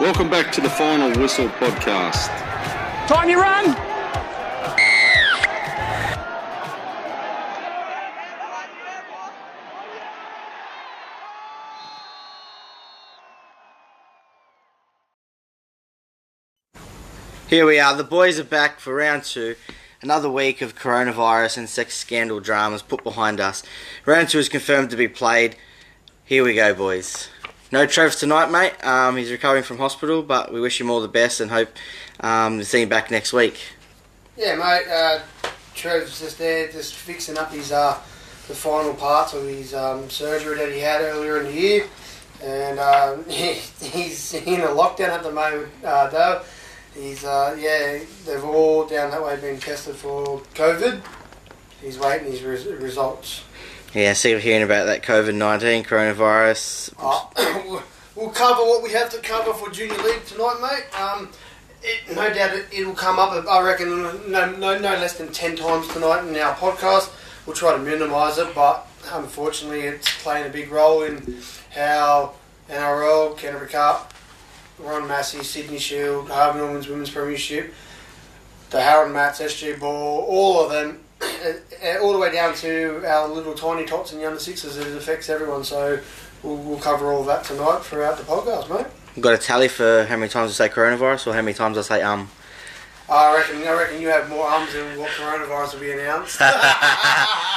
Welcome back to the Final Whistle podcast. Time you run! Here we are. The boys are back for round two. Another week of coronavirus and sex scandal dramas put behind us. Round two is confirmed to be played. Here we go, boys. No Trev tonight, mate. Um, he's recovering from hospital, but we wish him all the best and hope um, to see him back next week. Yeah, mate. Uh, Trev's just there, just fixing up his uh, the final parts of his um, surgery that he had earlier in the year, and um, he, he's in a lockdown at the moment, uh, though. He's uh, yeah, they've all down that way been tested for COVID. He's waiting his res- results. Yeah, see, we're hearing about that COVID 19 coronavirus. Uh, we'll cover what we have to cover for Junior League tonight, mate. Um, it, no doubt it, it'll come up, I reckon, no, no, no less than 10 times tonight in our podcast. We'll try to minimise it, but unfortunately, it's playing a big role in how NRL, Canterbury Cup, Ron Massey, Sydney Shield, Harvey Norman's Women's Premiership, the Harold Matthews, SG Ball, all of them, uh, all the way down to our little tiny tots and the under sixes. It affects everyone, so we'll, we'll cover all that tonight throughout the podcast, mate. We've got a tally for how many times I say coronavirus or how many times I say um. I reckon, I reckon you have more arms than what coronavirus will be announced.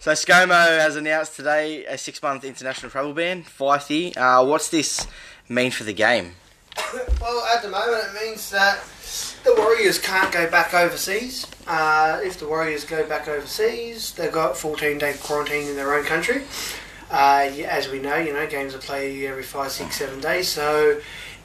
So ScoMo has announced today a six-month international travel ban. Fifey, uh, what's this mean for the game? well, at the moment, it means that the Warriors can't go back overseas. Uh, if the Warriors go back overseas, they've got 14 day quarantine in their own country. Uh, as we know, you know, games are played every five, six, seven days. So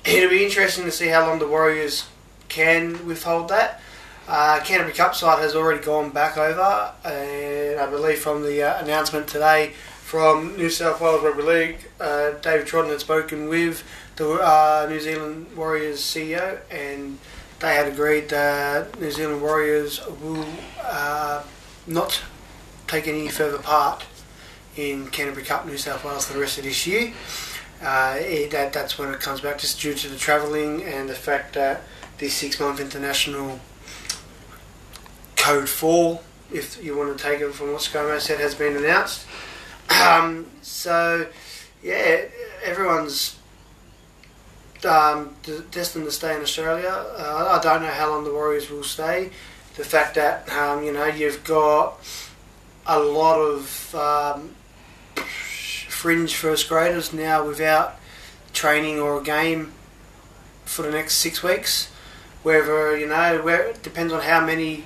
it'll be interesting to see how long the Warriors can withhold that. Uh, Canterbury Cup side has already gone back over, and I believe from the uh, announcement today from New South Wales Rugby League, uh, David Trodden had spoken with the uh, New Zealand Warriors CEO, and they had agreed that New Zealand Warriors will uh, not take any further part in Canterbury Cup New South Wales for the rest of this year. Uh, it, that, that's when it comes back, just due to the travelling and the fact that this six month international code 4, if you want to take it from what ScoMo said, has been announced. Um, so, yeah, everyone's um, destined to stay in Australia. Uh, I don't know how long the Warriors will stay. The fact that, um, you know, you've got a lot of um, fringe first graders now without training or a game for the next six weeks. Whether, you know, where it depends on how many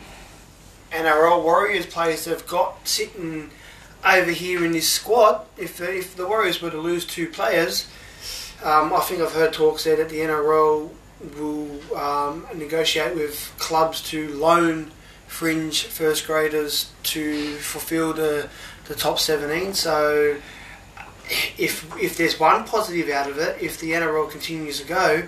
NRL Warriors players they've got sitting over here in this squad. If, if the Warriors were to lose two players, um, I think I've heard talks there that the NRL will um, negotiate with clubs to loan fringe first graders to fulfil the, the top 17. So if if there's one positive out of it, if the NRL continues to go,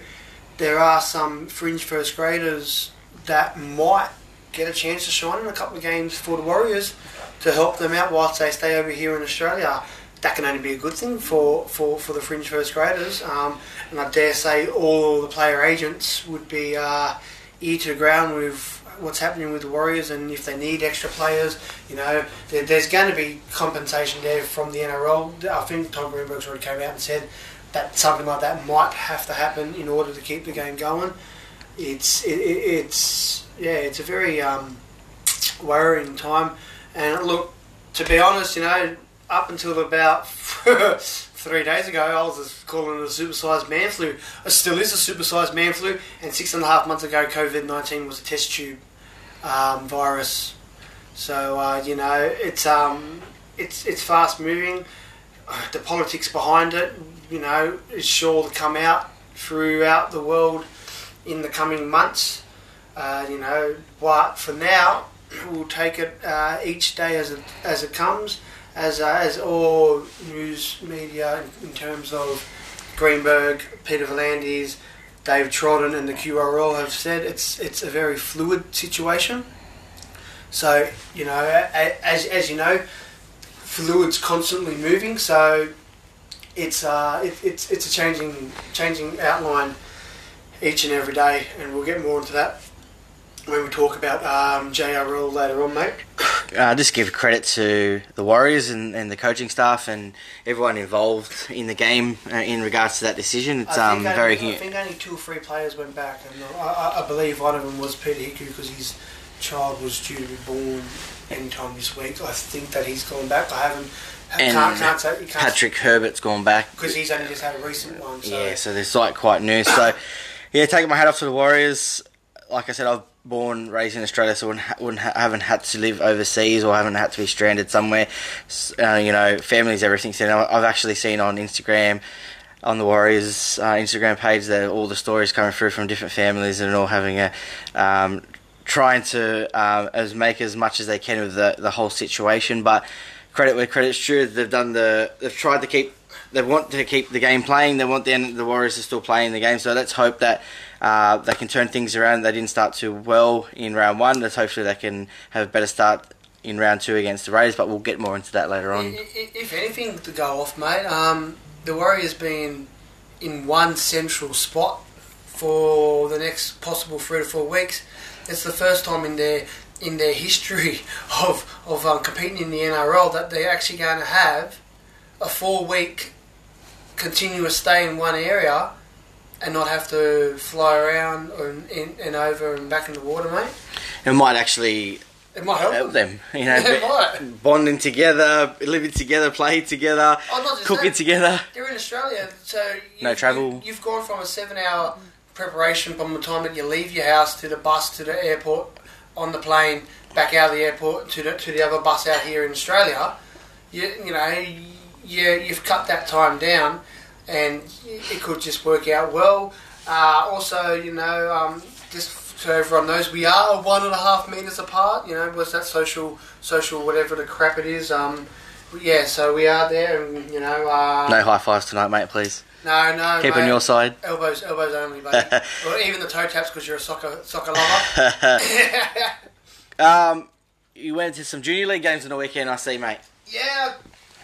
there are some fringe first graders that might get a chance to shine in a couple of games for the Warriors to help them out whilst they stay over here in Australia. That can only be a good thing for, for, for the fringe first graders. Um, and I dare say all the player agents would be uh, ear to the ground with what's happening with the Warriors and if they need extra players, you know, there, there's going to be compensation there from the NRL. I think Todd Greenberg's already came out and said that something like that might have to happen in order to keep the game going. It's it, it, it's yeah, it's a very um, worrying time. And look, to be honest, you know, up until about three days ago, I was calling it a supersized man flu. It still is a supersized man flu. And six and a half months ago, COVID nineteen was a test tube um, virus. So uh, you know, it's um, it's it's fast moving. The politics behind it, you know, is sure to come out throughout the world in the coming months. Uh, you know, but for now, we'll take it uh, each day as it as it comes, as uh, as all news media in terms of Greenberg, Peter V'landys, David Trodden, and the QRL have said it's it's a very fluid situation. So you know, as as you know, fluid's constantly moving. So it's uh, it, it's it's a changing changing outline each and every day, and we'll get more into that when we talk about um, JRL later on, mate. Uh, just give credit to the Warriors and, and the coaching staff and everyone involved in the game uh, in regards to that decision. It's um, think very. I think only two or three players went back, and I, I, I believe one of them was Peta Hiku because his child was due to be born anytime this week. I think that he's gone back. I haven't. And can't, can't say, can't Patrick Herbert's gone back. because he's only just had a recent one. So. Yeah, so there's like quite new. So yeah, taking my hat off to the Warriors. Like I said, I've born raised in Australia, so wouldn't, ha- haven't had to live overseas or haven't had to be stranded somewhere. Uh, you know, family's everything. So I've actually seen on Instagram. On the Warriors uh, Instagram page, that all the stories coming through from different families and all having a um, trying to um, as make as much as they can with the the whole situation. But credit where credit's due, they've done the they've tried to keep they want to keep the game playing. They want the the Warriors to still playing the game. So let's hope that uh, they can turn things around. They didn't start too well in round one. Let's hopefully they can have a better start in round two against the Raiders. But we'll get more into that later on. If anything to go off, mate, um, the Warriors being in one central spot for the next possible three to four weeks. It's the first time in their in their history of of um, competing in the NRL that they're actually going to have a four week continuous stay in one area and not have to fly around and, in, and over and back in the water, mate. It might actually It might help help them. You know, Yeah, it might. bonding together, living together, playing together, Oh, cooking that. together. They're in Australia, so you, No travel. You, have gone from a seven-hour preparation from the time that you leave your house to the bus to the airport, on the plane, back out of the airport to the to the other bus out here in Australia. You you know you you've cut that time down, and it could just work out well. Uh, also, you know, um, just so everyone knows, we are one and a half meters apart. You know, was that social social whatever the crap it is. Um, yeah, so we are there, and you know, uh, No high fives tonight, mate. Please no, no, keep mate. on your side. elbows, elbows only, buddy. or even the toe taps because you're a soccer soccer lover. um, you went to some junior league games on the weekend. I see, mate. yeah,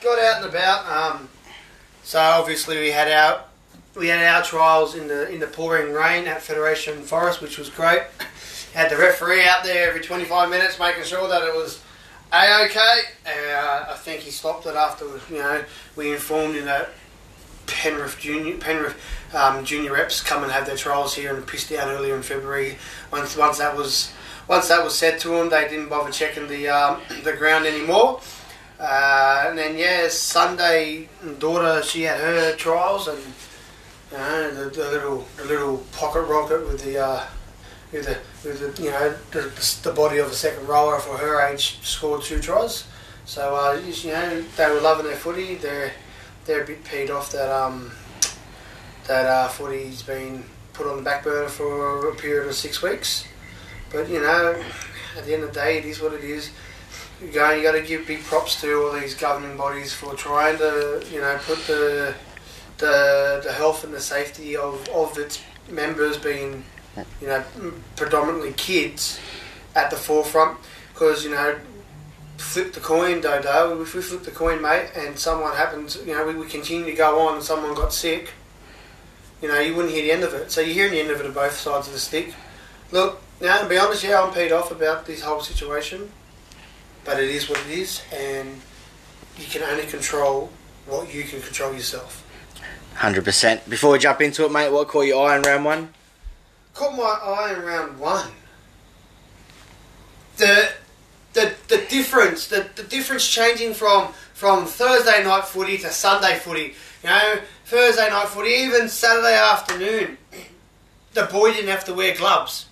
got out and about. Um, so obviously we had our we had our trials in the in the pouring rain at Federation Forest, which was great. Had the referee out there every 25 minutes, making sure that it was a okay. Uh, I think he stopped it after you know we informed him that Penrith junior Penrith um, junior reps come and have their trials here and pissed down earlier in February. Once once that was once that was said to them, they didn't bother checking the um, the ground anymore. Uh, and then yeah, Sunday daughter she had her trials and know, the, the little the little pocket rocket with the uh, with the with the you know the, the body of a second rower for her age scored two tries. So uh, you know they were loving their footy. They're they're a bit peed off that um that uh, footy's been put on the back burner for a period of six weeks. But you know, at the end of the day, it is what it is. Go, you got to give big props to all these governing bodies for trying to you know put the the the health and the safety of of its members being you know predominantly kids at the forefront because you know flip the coin, Dodo. If we flip the coin, mate, and someone happens, you know, we, we continue to go on and someone got sick, you know, you wouldn't hear the end of it. So you're hearing the end of it on both sides of the stick. Look, now to be honest, yeah, I'm peed off about this whole situation, but it is what it is, and you can only control what you can control yourself. Hundred percent. Before we jump into it, mate, what caught your eye in round one? Caught my eye in round one. The the the difference, the, the difference changing from from Thursday night footy to Sunday footy. You know, Thursday night footy, even Saturday afternoon, the boy didn't have to wear gloves.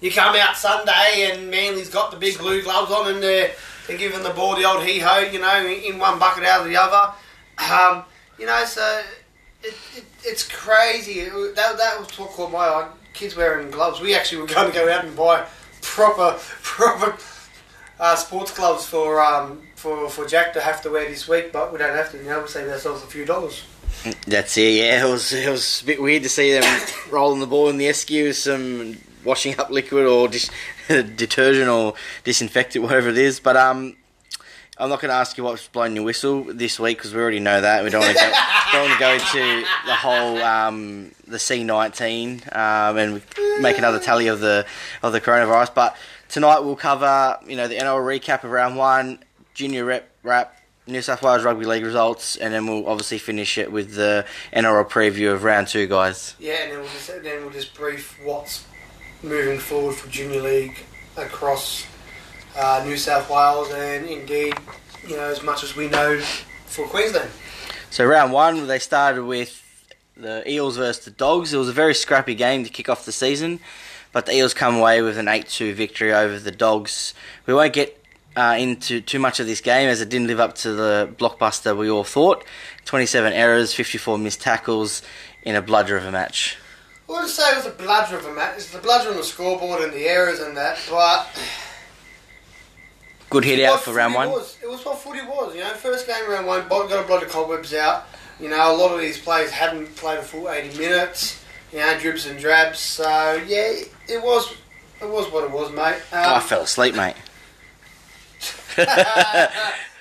You come out Sunday and Manly's got the big blue gloves on and they're, they're giving the ball the old hee ho, you know, in one bucket out of the other. Um, you know, so it, it, it's crazy. That, that was what caught my eye. Kids wearing gloves. We actually were going to go out and buy proper, proper uh, sports gloves for um, for for Jack to have to wear this week, but we don't have to. You know, we save ourselves a few dollars. That's it. Yeah, it was. It was a bit weird to see them rolling the ball in the esky with some washing up liquid or dis- detergent or disinfectant, whatever it is. But um, I'm not going to ask you what's blowing your whistle this week because we already know that. We don't want to go. don't want to go into the whole um, the C19 um, and make another tally of the of the coronavirus. But tonight we'll cover you know the NRL recap of round one, junior rep wrap, New South Wales Rugby League results, and then we'll obviously finish it with the NRL preview of round two, guys. Yeah, and then we'll just then we'll just brief what's moving forward for junior league across uh, New South Wales, and indeed, you know, as much as we know for Queensland. So round one, they started with the Eels versus the Dogs. It was a very scrappy game to kick off the season, but the Eels come away with an 8-2 victory over the Dogs. We won't get uh, into too much of this game as it didn't live up to the blockbuster we all thought. 27 errors, 54 missed tackles in a bludger of a match. I wouldn't say it was a bludger of a match. It's the bludger on the scoreboard and the errors and that, but Good hit out for round one. Was. It was what footy was. You know, first game round one, got a blood of cobwebs out. You know, a lot of these players hadn't played a full 80 minutes. You know, dribs and drabs. So yeah, it was. It was what it was, mate. Oh, I Um, fell asleep, mate.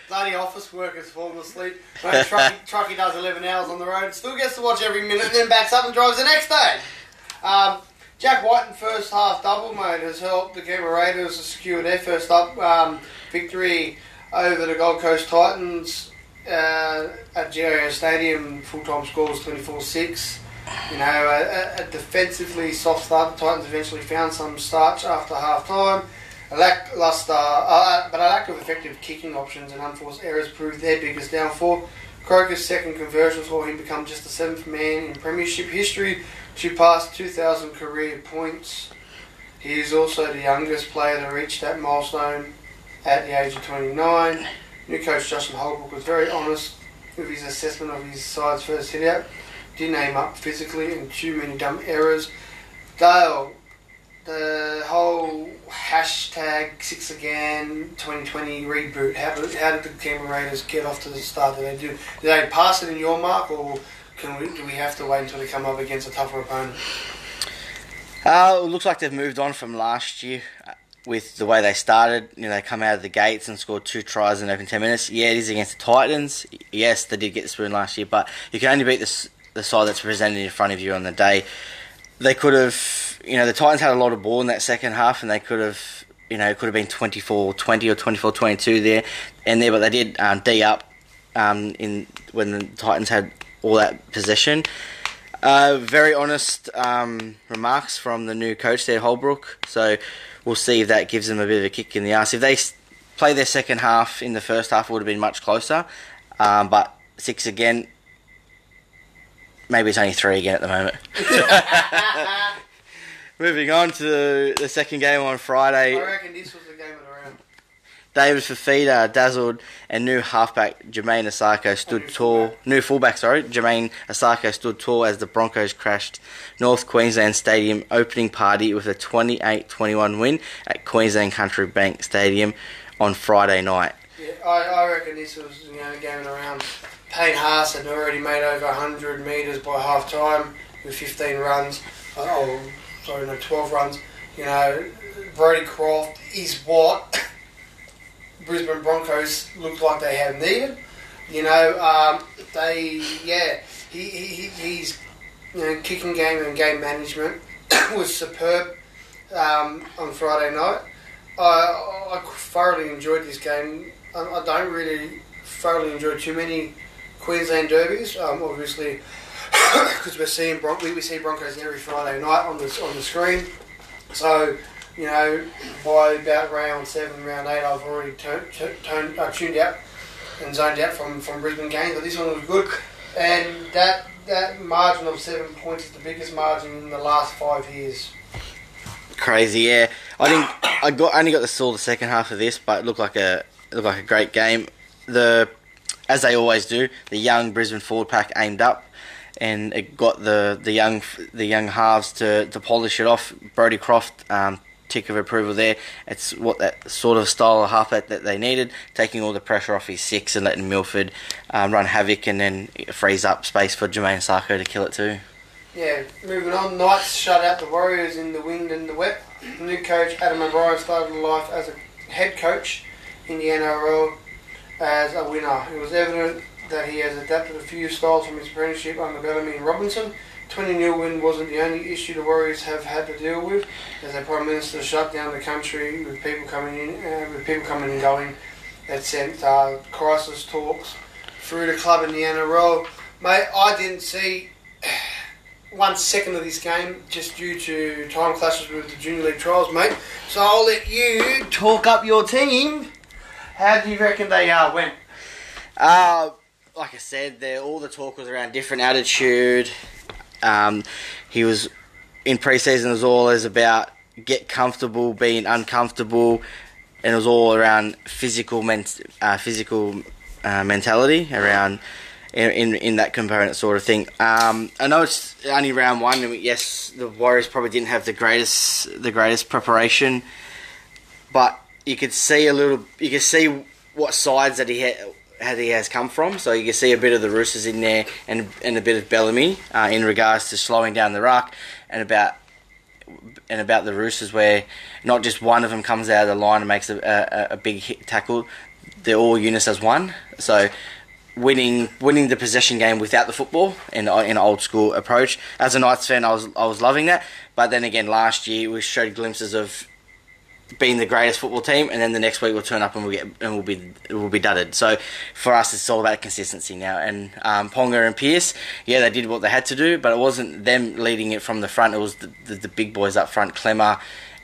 Bloody office workers falling asleep. Mate, Trucky, Trucky does 11 hours on the road, still gets to watch every minute, and then backs up and drives the next day. Um, Jack White in first half double mode has helped the Canberra Raiders to secure their first up um, victory over the Gold Coast Titans uh, at GIO Stadium. Full time scores 24 6. You know, a, a, defensively soft start. The Titans eventually found some starch after half time. A lackluster, uh, but a lack of effective kicking options and unforced errors proved their biggest downfall. Croker's second conversion saw him become just the seventh man in Premiership history to passed 2,000 career points. He is also the youngest player to reach that milestone at the age of 29. New coach Justin Holbrook was very honest with his assessment of his side's first hit out. Didn't aim up physically and too many dumb errors. Dale, the whole hashtag six again 2020 reboot. How how did the Canberra Raiders get off to the start that they did? Did they pass it in your mark, or can we, do we have to wait until they come up against a tougher opponent? Uh, it looks like they've moved on from last year uh, with the way they started. You know, they come out of the gates and scored two tries in open 10 minutes. Yeah, it is against the Titans. Yes, they did get the spoon last year, but you can only beat the, the side that's presented in front of you on the day. They could have, you know, the Titans had a lot of ball in that second half and they could have, you know, it could have been 24 20 or 24 22 there and there, but they did um, D up um, in when the Titans had all that possession. Uh, very honest um, remarks from the new coach there, Holbrook. So we'll see if that gives them a bit of a kick in the ass. If they play their second half in the first half, it would have been much closer. Um, but six again, maybe it's only three again at the moment. Moving on to the, second game on Friday. I reckon this was the game of the round. David Fifita dazzled, and new halfback Jamayne Isaako stood tall. New fullback, sorry, Jamayne Isaako stood tall as the Broncos crashed North Queensland Stadium opening party with a 28-21 win at Queensland Country Bank Stadium on Friday night. Yeah, I, I reckon this was you know game of the round. Payne Haas had already made over 100 metres by half time with 15 runs. Oh, sorry, no, 12 runs. You know, Brodie Croft is what Brisbane Broncos looked like they had needed. You know, um, they, yeah, he, he, he- he's, you know, kicking game and game management was superb um, on Friday night. I, I thoroughly enjoyed this game. I, don't really thoroughly enjoy too many Queensland derbies. Um, obviously, because we're seeing Bron- we, we see Broncos every Friday night on the on the screen. So you know, by about round seven, round eight, I've already turned, turned, uh, tuned out and zoned out from, from Brisbane games. But this one was good, and that that margin of seven points is the biggest margin in the last five years. Crazy, yeah. I think I got only got the saw the second half of this, but it looked like a looked like a great game. The as they always do, the young Brisbane forward pack aimed up, and it got the, the young the young halves to, to polish it off. Brodie Croft, um, tick of approval there. It's what that sort of style of halfback that they needed, taking all the pressure off his six and letting Milford um, run havoc, and then frees up space for Jamayne Isaako to kill it too. Yeah, moving on. Knights shut out the Warriors in the wind and the wet. New coach Adam O'Brien started life as a head coach in the NRL as a winner. It was evident that he has adapted a few styles from his apprenticeship under Bellamy and Robinson. 20 0 win wasn't the only issue the Warriors have had to deal with, as the Prime Minister shut down the country with people coming in, uh, with people coming and going. That sent uh, crisis talks through the club in the NRL. Mate, I didn't see one second of this game just due to time clashes with the Junior League trials, mate. So I'll let you talk up your team. How do you reckon they uh, went? Uh, like I said, all the talk was around different attitude. Um, he was in preseason. It was all always about get comfortable, being uncomfortable, and it was all around physical, ment- uh, physical uh, mentality around in, in in that component sort of thing. Um, I know it's only round one, and yes, the Warriors probably didn't have the greatest the greatest preparation, but you could see a little. You could see what sides that he had. Had he has come from, so you can see a bit of the Roosters in there, and and a bit of Bellamy uh, in regards to slowing down the ruck, and about and about the Roosters where not just one of them comes out of the line and makes a, a, a big hit tackle, they're all units as one. So winning winning the possession game without the football in in an old school approach. As a Knights fan, I was I was loving that. But then again, last year we showed glimpses of being the greatest football team, and then the next week we'll turn up and we'll get and we'll be we'll be dudded. So for us, it's all about consistency now. And um, Ponga and Pearce, yeah, they did what they had to do, but it wasn't them leading it from the front. It was the, the, the big boys up front, Klemmer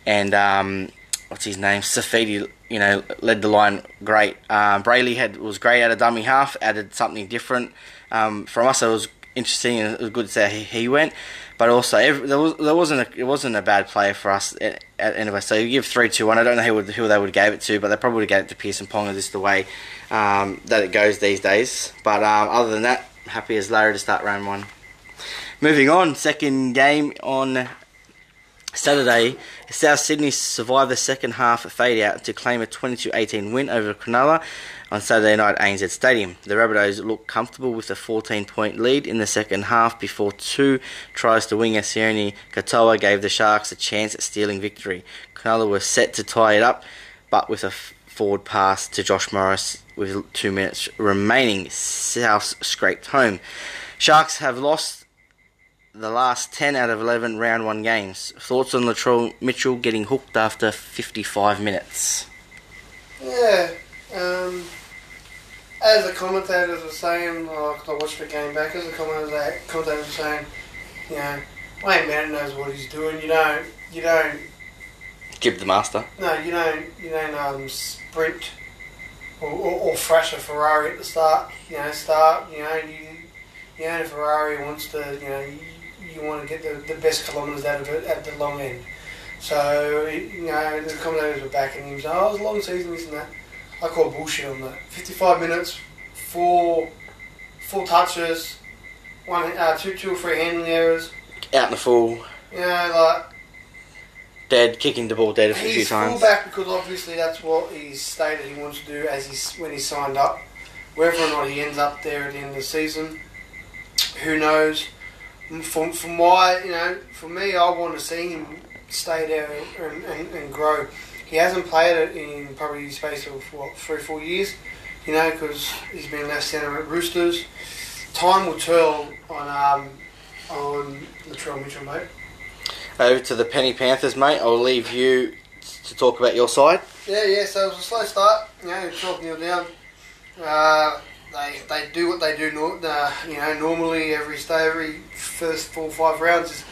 and um, what's his name, Saifiti. You know, led the line great. Um, Brailey had was great at a dummy half, added something different um, from us. It was interesting and it was good to see he went. But also, every, there, was, there wasn't a, it wasn't a bad player for us at, at, anyway. So you give three two one. I don't know who, would, who they would have gave it to, but they probably would have gave it to Pearson Ponga. This is the way um, that it goes these days. But um, other than that, happy as Larry to start round one. Moving on, second game on Saturday, South Sydney survived the second half fade out to claim a 22-18 win over Cronulla on Saturday night at ANZ Stadium. The Rabbitohs looked comfortable with a 14-point lead in the second half before two tries to winger Sione Katoa gave the Sharks a chance at stealing victory. Cronulla were set to tie it up, but with a forward pass to Josh Morris with two minutes remaining, South scraped home. Sharks have lost the last 10 out of 11 round 1 games. Thoughts on Latrell Mitchell getting hooked after 55 minutes? Yeah, um, as the commentators were saying, like I watched the game back, as the commentators, were saying, you know, Wayne Bennett knows what he's doing. You don't, you don't, Give the master. no, you don't, you don't um, sprint or, or, or thrash a Ferrari at the start. You know, start. You know, you, you know, Ferrari wants to, you know, you, want to get the, the best kilometres out of it at the long end. So, you know, the commentators were backing him. So, oh, it was a long season, this and that. I call bullshit on that. 55 minutes, four, four touches, one, uh, two, two or three handling errors. Out in the full, You know, like, dead, kicking the ball dead a few times. he's fullback because obviously that's what he's stated he wants to do as he's when he signed up. Whether or not he ends up there at the end of the season, who knows? From from why you know, for me, I want to see him stay there and, and, and grow. He hasn't played it in probably the space of what three four years, you know, because he's been left centre at Roosters. Time will tell on um, on Latrell Mitchell, mate. Over to the Penny Panthers, mate. I'll leave you to talk about your side. Yeah, yeah. So it was a slow start. You know, chalk nil down. Uh, they they do what they do. Uh, you know, normally every every first four or five rounds is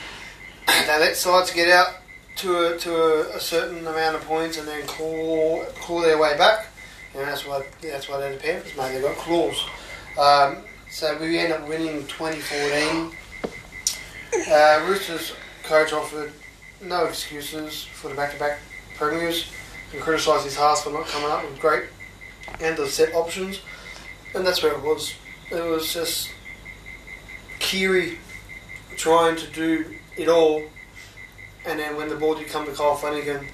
they let sides get out to a, to a, a certain amount of points and then claw claw their way back. And that's what that's what the Panthers made. They got claws. Um, so we end up winning 2014. Uh, Roosters coach offered no excuses for the back-to-back premiers and criticised his halves for not coming up with great end of set options, and that's where it was. It was just Keary trying to do it all, and then when the ball did come to Kyle Flanagan,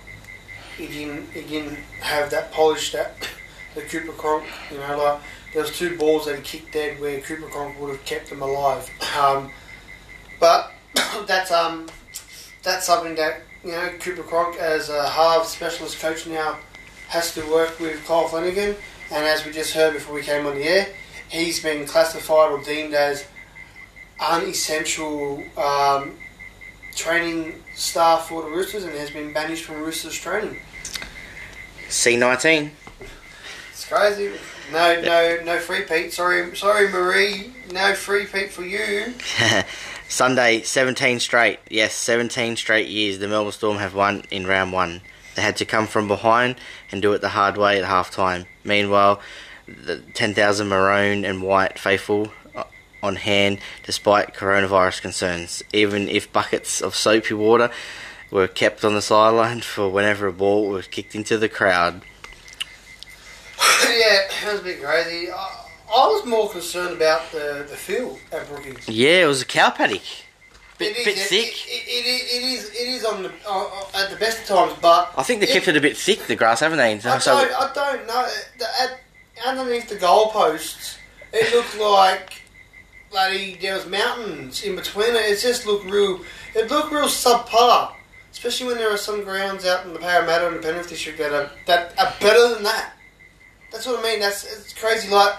he didn't he didn't have that polish that the Cooper Cronk, you know, like there was two balls that he kicked dead where Cooper Cronk would have kept them alive. Um, but that's um that's something that you know Cooper Cronk as a half specialist coach now has to work with Kyle Flanagan. And as we just heard before we came on the air, he's been classified or deemed as unessential um, training staff for the Roosters and has been banished from Roosters training. C19. It's crazy. No, no, no free Pete. Sorry, sorry, Marie. No free Pete for you. Sunday, 17 straight. Yes, 17 straight years the Melbourne Storm have won in round one. They had to come from behind and do it the hard way at half time. Meanwhile, the 10,000 maroon and white faithful uh, on hand despite coronavirus concerns. Even if buckets of soapy water were kept on the sideline for whenever a ball was kicked into the crowd. yeah, that was a bit crazy. I, I was more concerned about the, the field at Brookings. Yeah, it was a cow paddock. Bit, It is- bit it- thick. It, it, it, it is. It is on the uh, uh, at the best of times, but I think they kept it a bit thick, the grass, haven't they? I don't. I don't know. The- At, underneath the goalposts, it looked like bloody there was mountains in between it. It just looked real. It looked real subpar, especially when there are some grounds out in the Parramatta and the Penrith district that are that are better than that. That's what I mean. That's it's crazy. Like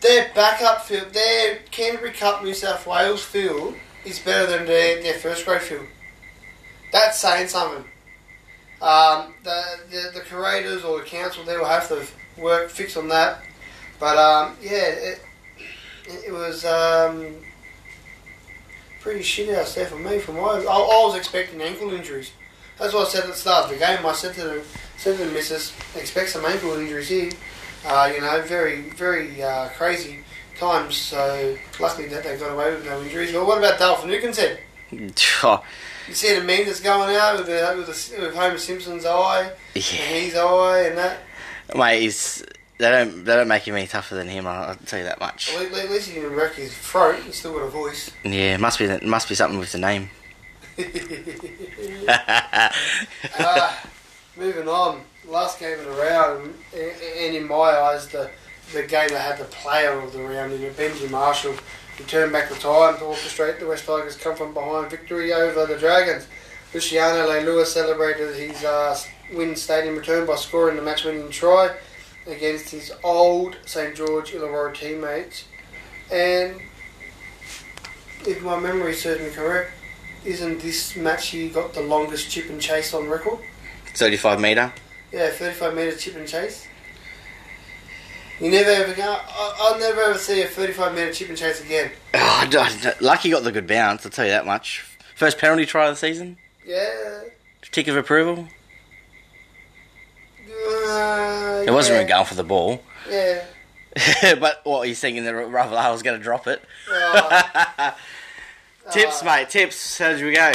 their backup field, their Canterbury Cup New South Wales field is better than their, their first grade field. That's saying something. Um, the, the the curators or the council they will have to work fix on that. But um, yeah, it, it was um, pretty shit out there for me. From my, I, I was expecting ankle injuries. That's what I said at the start of the game. I said to the said to the missus, expect some ankle injuries here. Uh, you know, very very uh, crazy times. So luckily that they got away with no injuries. But what about Dale said? Oh, You see the meme that's going out with, the, with, the, with Homer Simpson's eye yeah. and his eye and that. Mate, he's, they don't they don't make him any tougher than him. I'll, I'll tell you that much. Well, at least he didn't wreck his throat. He's still got a voice. Yeah, must be must be something with the name. uh, moving on. Last game of the round, and in my eyes, the the game that had the player of the round in it, Benji Marshall. He turned back the time to orchestrate the West Tigers come from behind victory over the Dragons. Luciano Leilua celebrated his uh, win stadium return by scoring the match-winning try against his old St George Illawarra teammates. And if my memory serves me correct, isn't this match he got the longest chip and chase on record? Thirty-five meter. Yeah, 35 metre chip and chase. You never ever go. I, I'll never ever see a 35 minute chip and chase again. Oh, I don't- Lucky got the good bounce. I'll tell you that much. First penalty try of the season. Yeah. Tick of approval. Uh, It wasn't yeah. really going for the ball. Yeah. but what are you thinking the Ravalawa was going to drop it. Uh, tips, uh, mate. Tips. How did we go?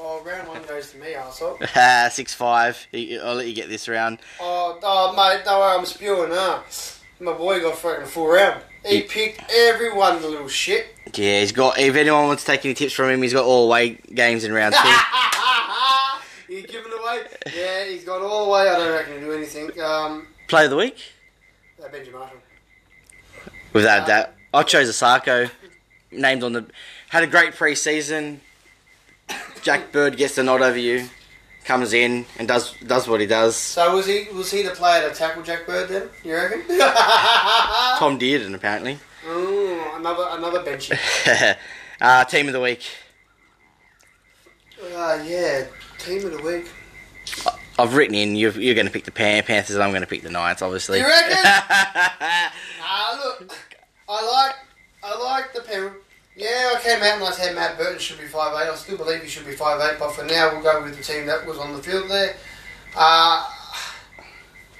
Well, round one goes to me, arsehole. Ah, six five. I'll let you get this round. Oh, oh, mate, don't worry, I'm spewing, huh? My boy got fucking full round. He picked everyone, the little shit. Yeah, he's got. If anyone wants to take any tips from him, he's got all away games in round two. He's giving away? Yeah, he's gone all the way. I don't reckon he'll do anything. Um, Play of the week. uh, Benji Marshall. Without that, I chose Isaako. Named on the. Had a great pre-season. Jack Bird gets the nod over you. Comes in and does does what he does. So was he was he the player to tackle Jack Bird then? You reckon? Tom Dearden apparently. Mm, another another benchy. uh, team of the week. Uh, yeah, team of the week. I've written in. You're, you're going to pick the Pan- Panthers, and I'm going to pick the Knights, obviously. You reckon? Ah, look, I like I like the pen. Yeah, I came out and I said Matt Burton should be five eight. I still believe he should be five eight, but for now we'll go with the team that was on the field there. Uh,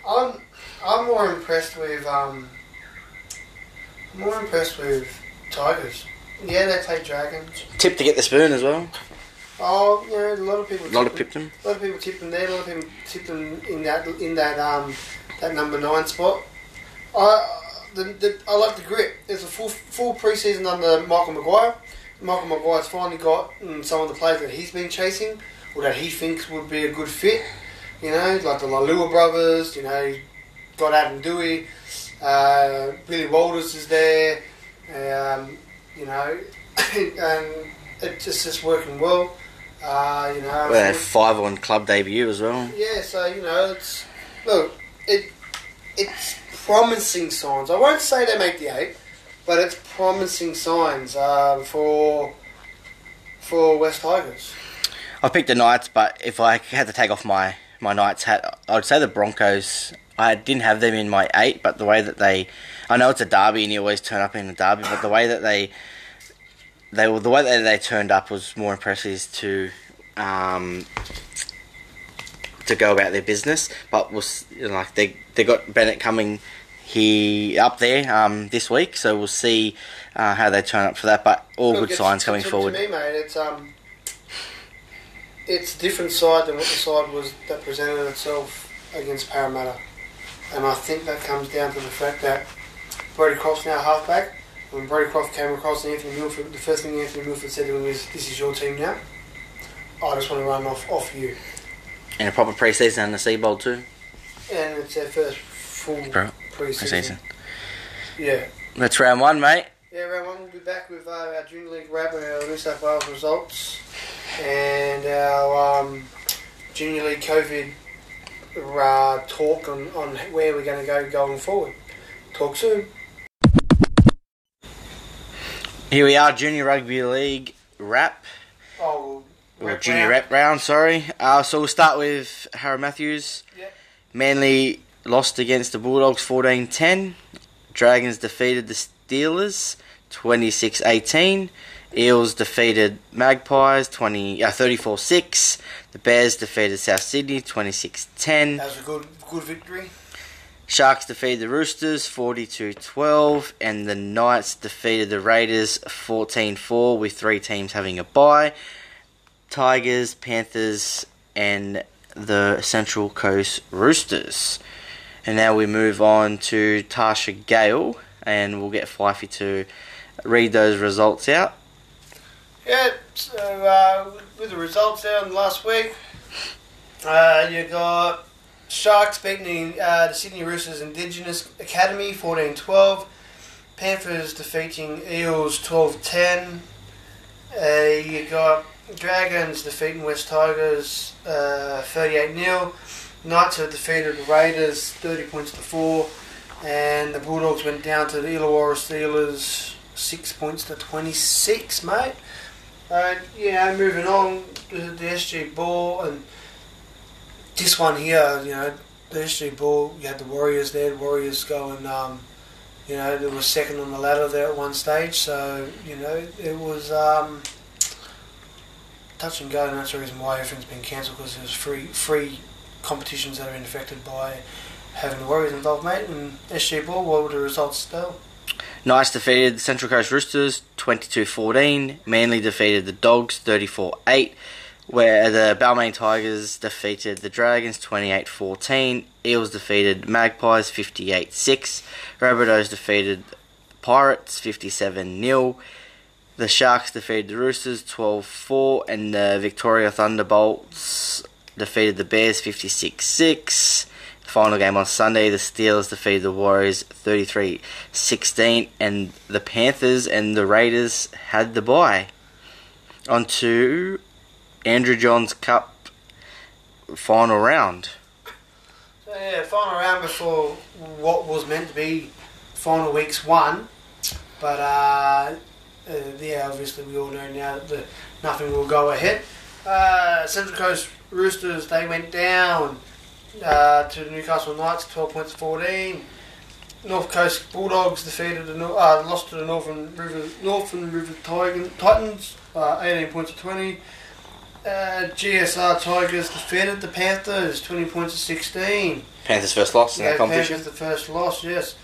I'm I'm more impressed with um more impressed with Tigers. Yeah, they play Dragons. Tip to get the spoon as well. Oh, yeah, a lot of people. A lot of tip pipped them. A lot of people tipped them there. A lot of people tipped them in that in that um that number nine spot. I the, the I like the grit. There's a full full preseason under Michael Maguire. Michael Maguire's finally got mm, some of the players that he's been chasing or that he thinks would be a good fit. You know, like the Leilua brothers. You know, got Adam Doueihi. Uh, Billy Walters is there. Um, you know, and it's just it's working well. Uh, you know, Well, five on club debut as well. yeah, so you know, it's look, it it's promising signs. I won't say they make the eight, but it's promising signs um, for for West Tigers. I picked the Knights, but if I had to take off my, my Knights hat, I'd say the Broncos. I didn't have them in my eight, but the way that they, I know it's a derby and you always turn up in a derby, but the way that they, they were the way that they turned up was more impressive to, um, to go about their business. But was you know, like they they got Bennett coming he up there um, this week, so we'll see uh, how they turn up for that. But all Look, good signs coming forward. To me, mate, it's um, it's a different side than what the side was that presented itself against Parramatta, and I think that comes down to the fact that Brodie Croft's now halfback. When Brody Croft came across Anthony Milford, the first thing Anthony Milford said to him was, "This is your team now. I just want to run off off you." And a proper preseason and the Sea Bowl too. And it's their first full Pro- pre-season. Yeah. That's round one, mate. Yeah, round one, we'll be back with uh, our Junior League wrap and our New South Wales results and our um, Junior League COVID uh, talk on, on where we're going to go going forward. Talk soon. Here we are, Junior Rugby League wrap. Oh, we'll Or wrap junior round. rep round, sorry. Uh, so we'll start with Harry Matthews. Yep. Manly lost against the Bulldogs 14 10. Dragons defeated the Steelers 26 18. Eels defeated Magpies 20, uh, 34 6. The Bears defeated South Sydney 26 10. That was a good, good victory. Sharks defeated the Roosters 42 12. And the Knights defeated the Raiders 14 4 with three teams having a bye. Tigers, Panthers, and the Central Coast Roosters. And now we move on to Tarsha Gale, and we'll get Fifey to read those results out. Yeah, so uh, with the results out last week, uh, you got Sharks beating uh, the Sydney Roosters Indigenous Academy 14 12, Panthers defeating Eels 12 10, uh, you got Dragons defeating West Tigers uh, 38 0, Knights have defeated the Raiders 30 points to 4, and the Bulldogs went down to the Illawarra Steelers 6 points to 26, mate. Uh, yeah, moving on the SG ball and this one here, you know, the SG ball. You had the Warriors there. The Warriors going, um, you know, they were second on the ladder there at one stage. So you know, it was um, touch and go, and that's the reason why everything's been cancelled because there's free free competitions that have been affected by having the Warriors involved, mate. And SG ball, what were the results still? Nice defeated Central Coast Roosters 22 14. Manly defeated the Dogs 34 8. Where the Balmain Tigers defeated the Dragons 28 14. Eels defeated Magpies 58 6. Rabbitohs defeated Pirates 57 0. The Sharks defeated the Roosters 12 4. And the Victoria Thunderbolts defeated the Bears 56 6. Final game on Sunday, the Steelers defeated the Warriors 33 16, and the Panthers and the Raiders had the bye. On to Andrew Johns Cup final round. So yeah, final round before what was meant to be final week's one, but uh, uh, yeah, obviously we all know now that the, nothing will go ahead. Uh, Central Coast Roosters they went down uh, to the Newcastle Knights, 12 points 14. North Coast Bulldogs defeated the uh, lost to the Northern River Northern River Titans, uh, eighteen points to twenty. Uh, GSR Tigers defeated the Panthers, 20 points to 16. Panthers' first loss in Yeah, that competition. Panthers the first loss, yes.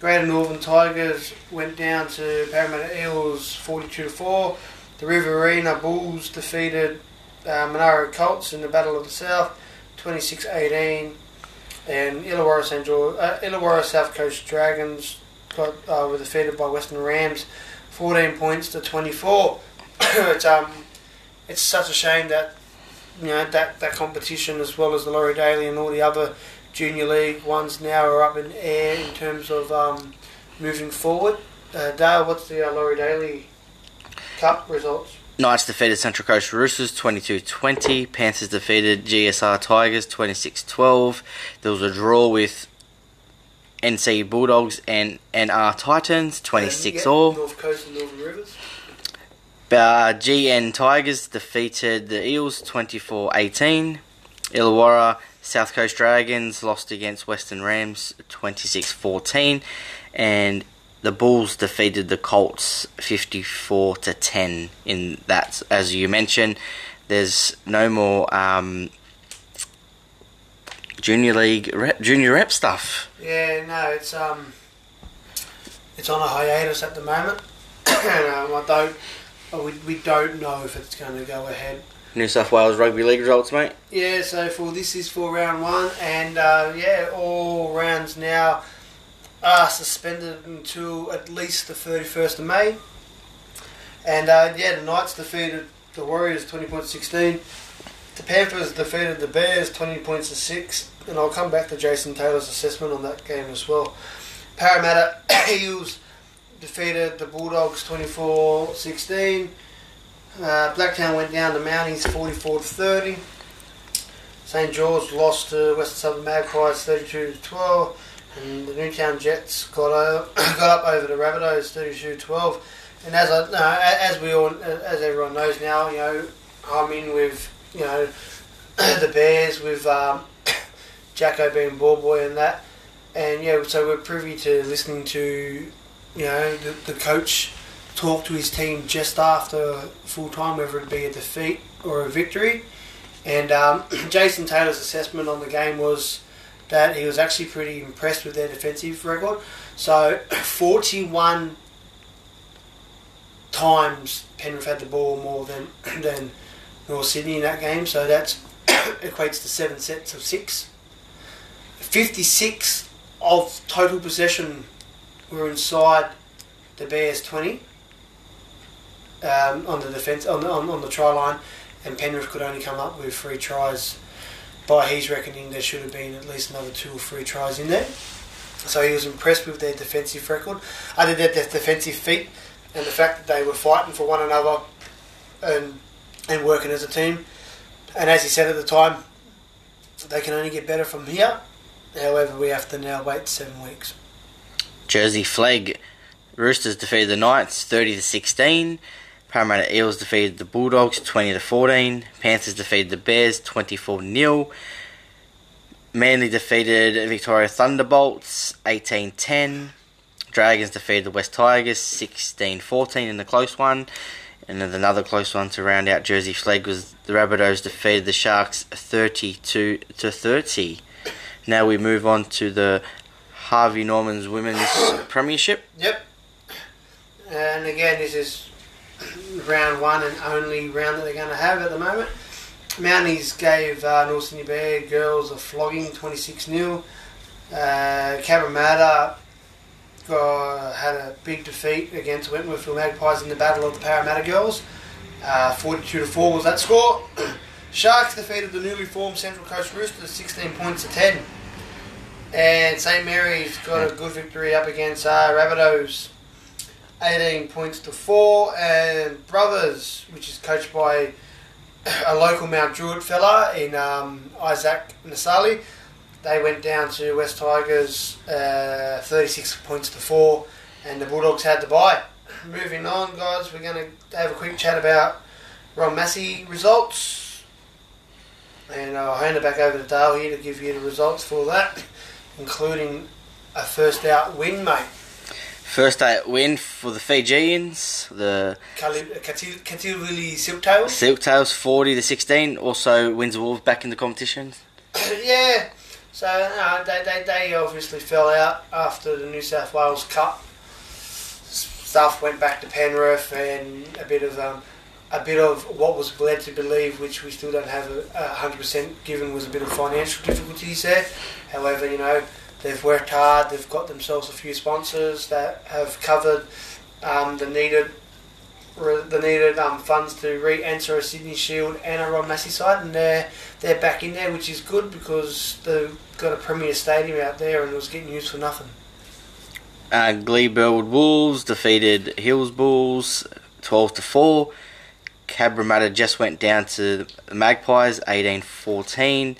Greater Northern Tigers went down to Parramatta Eels 42 to 4. The Riverina Bulls defeated uh, Monaro Colts in the Battle of the South 26 18. And Illawarra, uh, Illawarra South Coast Dragons got, uh, were defeated by Western Rams 14 points to 24. it's, um, it's such a shame that you know that, that competition as well as the Laurie Daly and all the other junior league ones now are up in air in terms of um, moving forward. Uh, Dale, what's the uh, Laurie Daly Cup results? Knights defeated Central Coast Roosters 22 20. Panthers defeated GSR Tigers 26 12. There was a draw with NC Bulldogs and NR Titans, 26 Yeah, all. North Coast and Northern Rivers. Uh, GN Tigers defeated the Eels 24 18. Illawarra South Coast Dragons lost against Western Rams 26 14. And the Bulls defeated the Colts 54 to 10 in that. As you mentioned, there's no more um, junior league rep, junior rep stuff. Yeah, no, it's um, it's on a hiatus at the moment, and um, I don't, we, we don't know if it's going to go ahead. New South Wales Rugby League results, mate. Yeah, so for this is for round one, and uh, yeah, all rounds now are suspended until at least the thirty first of May. And uh, yeah, the Knights defeated the Warriors twenty point sixteen. The Panthers defeated the Bears twenty points to six, and I'll come back to Jason Taylor's assessment on that game as well. Parramatta Eels defeated the Bulldogs 24-16. Uh, Blacktown went down to Mounties 44 30. St George lost to Western Suburbs Magpies 32 to 12, and the Newtown Jets got o- got up over the Rabbitohs 32 to 12. And as I, no, as we all, as everyone knows now, you know, I'm in with you know the Bears with um, Jacko being ball boy and that, and yeah, so we're privy to listening to you know the, the coach talk to his team just after full time, whether it be a defeat or a victory. And um, Jason Taylor's assessment on the game was that he was actually pretty impressed with their defensive record. So 41 times Penrith had the ball more than than North Sydney in that game. So that equates to seven sets of six. 56 of total possession were inside the Bears 20 um, on the defense on the, on, on the try line, and Penrith could only come up with three tries. By his reckoning, there should have been at least another two or three tries in there. So he was impressed with their defensive record, other than their defensive feat, and the fact that they were fighting for one another and and working as a team. And as he said at the time, they can only get better from here. However, we have to now wait seven weeks. Jersey Flegg Roosters defeated the Knights 30 to 16. Parramatta Eels defeated the Bulldogs 20 to 14. Panthers defeated the Bears 24 0. Manly defeated Victoria Thunderbolts 18 10. Dragons defeated the West Tigers 16 14 in the close one. And then another close one to round out Jersey Flegg was the Rabbitohs defeated the Sharks 32 to 30. Now we move on to the Harvey Norman's Women's Premiership. Yep. And again, this is round one and only round that they're going to have at the moment. Mounties gave uh, North Sydney Bear girls a flogging, 26 0. Uh, Cabramatta got, had a big defeat against Wentworthville Magpies in the Battle of the Parramatta Girls. Uh, 42 to 4 was that score. Sharks defeated the newly formed Central Coast Roosters 16 points to 10. And St Mary's got a good victory up against uh, Rabbitohs 18 points to 4. And Brothers, which is coached by a local Mount Druitt fella in um, Isaac Nasali, they went down to West Tigers uh, 36 points to 4. And the Bulldogs had to buy. Moving on, guys, we're going to have a quick chat about Ron Massey results. And I'll hand it back over to Dale here to give you the results for that, including a first out win, mate. First eight win for the Fijians. The Kaiviti Silktails. Silktails 40 to 16. Also Windsor Wolves back in the competition. yeah, so no, they, they, they obviously fell out after the New South Wales Cup. Stuff went back to Penrith and a bit of um, a bit of what was led to believe, which we still don't have a hundred percent given, was a bit of financial difficulties there. However, you know they've worked hard. They've got themselves a few sponsors that have covered um, the needed the needed um, funds to re-enter a Sydney Shield and a Ron Massey side, and they're they're back in there, which is good because they've got a premier stadium out there, and it was getting used for nothing. Uh, Gleeburwood Wolves defeated Hills Bulls 12 to 4. Cabramatta just went down to the Magpies 18 14.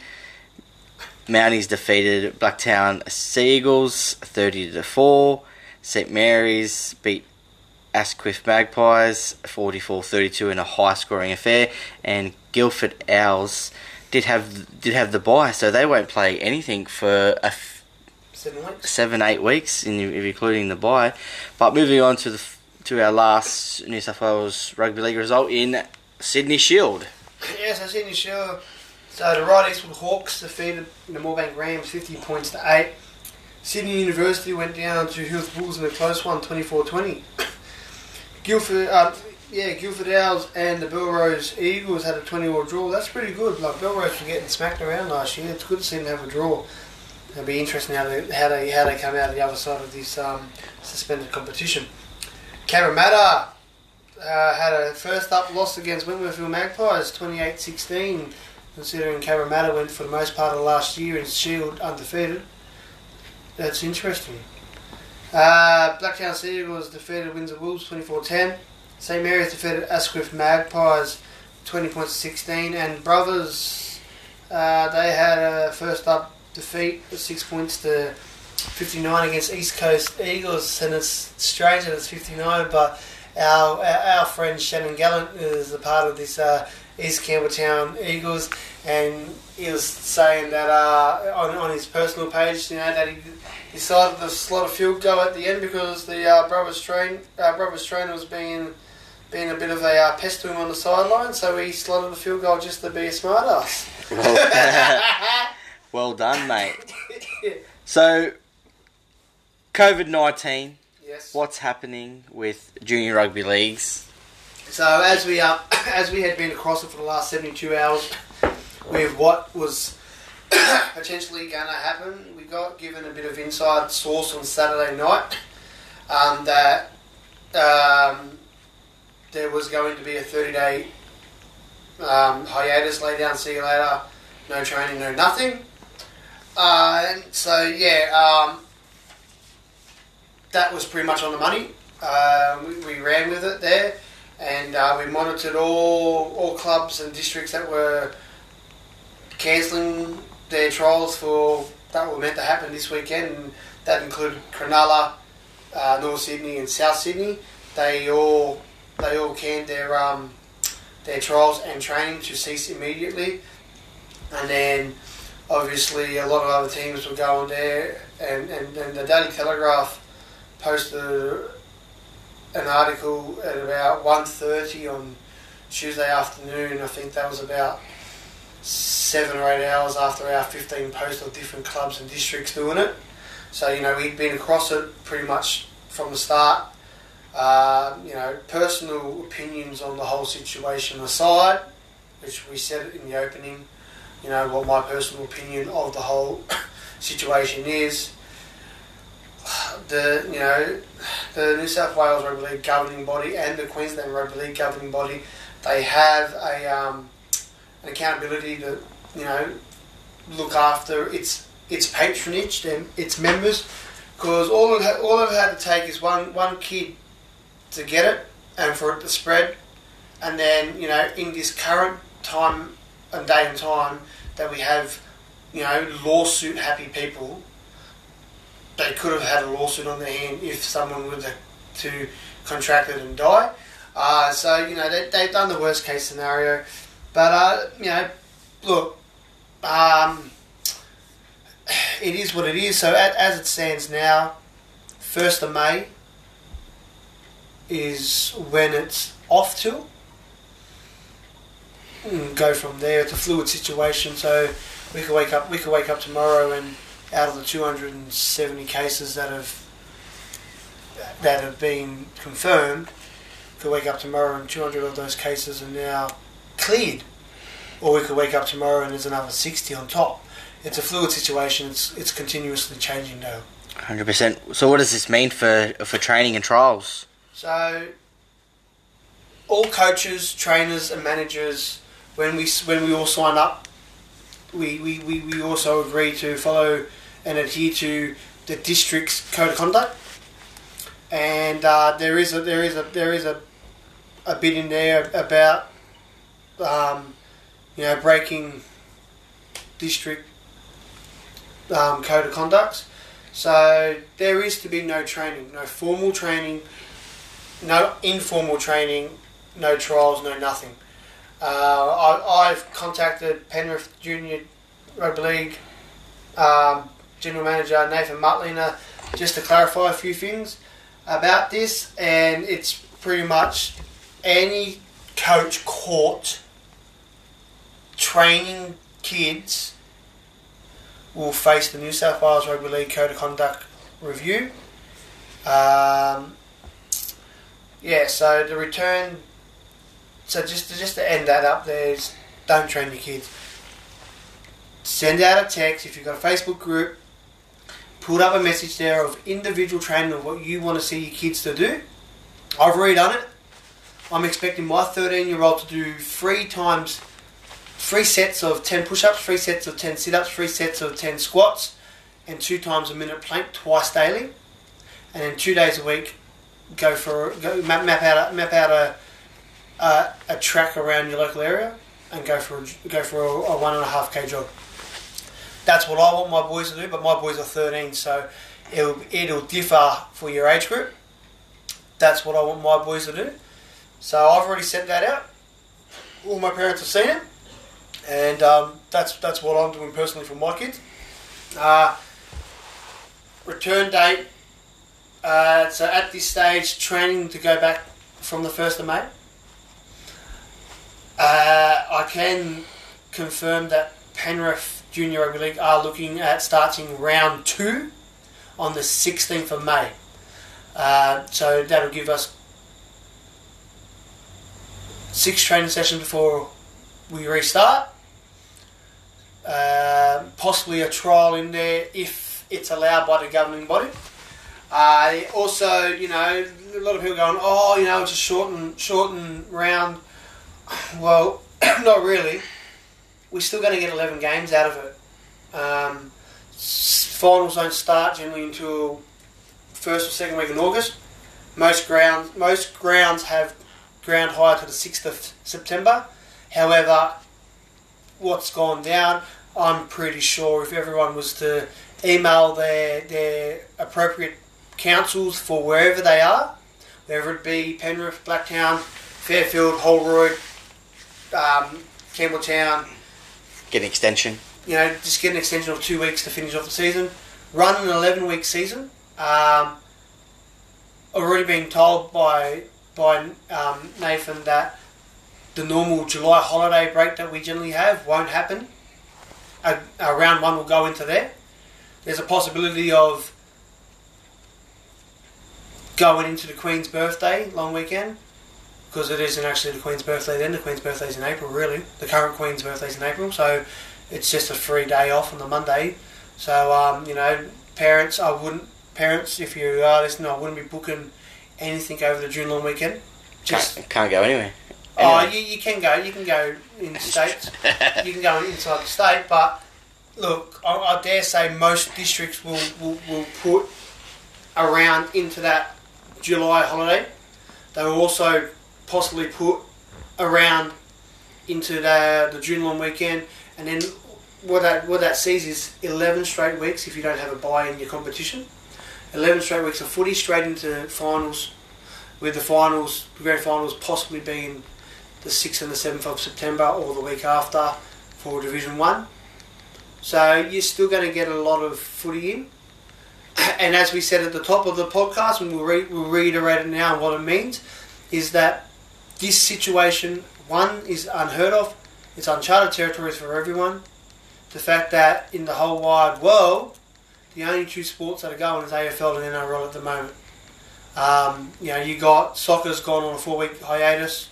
Mounties defeated Blacktown Seagulls 30 to 4. St Mary's beat Asquith Magpies 44-32 in a high-scoring affair, and Guildford Owls did have did have the bye, so they won't play anything for a f- Seven weeks. seven eight weeks, in, including the bye. But moving on to the to our last New South Wales rugby league result in Sydney Shield. Yes, I seen you sure. So the Right Eastwood Hawks defeated the Moorebank Rams 50 points to 8. Sydney University went down to Hills Bulls in a close one, 24-20. Guildford, uh, yeah, Guildford Owls and the Belrose Eagles had a 20-all draw. That's pretty good. Like Belrose were getting smacked around last year. It's good to see them have a draw. It'll be interesting how they how they how they come out of the other side of this um, suspended competition. Cabramatta uh, had a first up loss against Wentworthville Magpies, 28-16, considering Cabramatta went for the most part of the last year in Shield undefeated. That's interesting. Uh, Blacktown Sea Eagles defeated Windsor Wolves 24-10. St Mary's defeated Asquith Magpies 20 points to 16. And Brothers, uh, they had a first up defeat of 6 points to 59 against East Coast Eagles. And it's strange that it's 59, but our, our, our friend Shannon Gallant is a part of this uh, East Campbelltown Eagles, and he was saying that uh, on, on his personal page, you know, that he decided to slot a field goal at the end because the uh, brothers train uh, brothers trainer was being being a bit of a uh, pest to him on the sideline, so he slotted a field goal just to be a smartass. Well, well done, mate. So, COVID nineteen. yes. What's happening with junior rugby leagues? So as we uh, as we had been across it for the last seventy two hours, with what was potentially going to happen, we got given a bit of inside source on Saturday night um, that um, there was going to be a thirty day um, hiatus. Lay down, see you later. No training, no nothing. Uh, and so yeah, um, that was pretty much on the money. Uh, we, we ran with it there and uh, we monitored all all clubs and districts that were cancelling their trials for that were meant to happen this weekend. And that included Cronulla, uh, North Sydney, and South Sydney. They all they all canned their um, their trials and training to cease immediately, and then obviously a lot of other teams were going there. And, and, and the Daily Telegraph posted an article at about 1.30 on Tuesday afternoon. I think that was about seven or eight hours after our 15 posts of different clubs and districts doing it. So, you know, we'd been across it pretty much from the start. Uh, you know, personal opinions on the whole situation aside, which we said in the opening, you know, what my personal opinion of the whole situation is. The, you know, the New South Wales Rugby League governing body and the Queensland Rugby League governing body, they have a um, an accountability to you know look after its its patronage and its members, because all it ha- all it had to take is one one kid to get it and for it to spread, and then you know in this current time and day and time that we have, you know, lawsuit happy people they could have had a lawsuit on their hand if someone were to, contract it and die. Uh, so, you know, they, they've done the worst case scenario. But, uh, you know, look, um, it is what it is. So, as, as it stands now, 1st of May is when it's off till. Go from there. It's a fluid situation, so we could wake up. We could wake up tomorrow and out of the 270 cases that have that have been confirmed, could wake up tomorrow and 200 of those cases are now cleared, or we could wake up tomorrow and there's another 60 on top. It's a fluid situation. It's it's continuously changing now. Hundred percent. So, what does this mean for for training and trials? So, all coaches, trainers, and managers, when we when we all sign up, we, we, we, we also agree to follow and adhere to the district's code of conduct. And uh, there is a there is a there is a a bit in there about um, you know breaking district um, code of conduct. So there is to be no training, no formal training, no informal training, no trials, no nothing. Uh, I, I've contacted Penrith Junior Rugby League um, General Manager Nathan Mutliner just to clarify a few things about this, and it's pretty much any coach caught training kids will face the New South Wales Rugby League Code of Conduct review. Um, yeah, so the return. So just to, just to end that up, there's don't train your kids. Send out a text if you've got a Facebook group. Put up a message there of individual training of what you want to see your kids to do. I've already done it. I'm expecting my 13 year old to do three times, three sets of 10 push ups, three sets of 10 sit ups, three sets of 10 squats, and two times a minute plank twice daily. And then two days a week, go for go, map, map out a, map out a, a a track around your local area and go for a, go for a, a one and a half k jog. That's what I want my boys to do, but my boys are 13, so it'll it'll differ for your age group. That's what I want my boys to do. So I've already sent that out. All my parents have seen it, and um, that's that's what I'm doing personally for my kids. Uh, return date. Uh, so at this stage, training to go back from the first of May. Uh, I can confirm that Penrith Junior Rugby League are looking at starting round two on the 16th of May. Uh, so that'll give us six training sessions before we restart. Uh, possibly a trial in there if it's allowed by the governing body. Uh, also, you know, a lot of people going, oh, you know, it's a shortened, shortened round. Well, not really. We're still going to get 11 games out of it. Um, finals don't start generally until first or second week in August. Most grounds, most grounds have ground hire to the 6th of September. However, what's gone down, I'm pretty sure if everyone was to email their, their appropriate councils for wherever they are, whether it be Penrith, Blacktown, Fairfield, Holroyd, um, Campbelltown, Get an extension. you know, just get an extension of two weeks to finish off the season. Run an 11 week season. Um, already been told by by um, Nathan that the normal July holiday break that we generally have won't happen. A, a round one will go into there. There's a possibility of going into the Queen's birthday long weekend because it isn't actually the Queen's birthday then. The Queen's birthday's in April, really. The current Queen's birthday's in April, so it's just a free day off on the Monday. So, um, you know, parents, I wouldn't, parents, if you are listening, I wouldn't be booking anything over the June long weekend. Just, Can't, can't go anywhere. oh, you, you can go, you can go in states, you can go inside the state, but look, I, I dare say most districts will, will, will put around into that July holiday. They will also possibly put around into the, the June long weekend, and then what that what that sees is eleven straight weeks if you don't have a buy in your competition. Eleven straight weeks of footy straight into finals, with the finals, the grand finals possibly being the sixth and the seventh of September or the week after for Division One. So you're still going to get a lot of footy in. And as we said at the top of the podcast, and we'll, re- we'll reiterate it now, what it means is that this situation, one, is unheard of. It's uncharted territories for everyone. The fact that in the whole wide world, the only two sports that are going is AFL and NRL at the moment. Um, you know, you got soccer's gone on a four-week hiatus.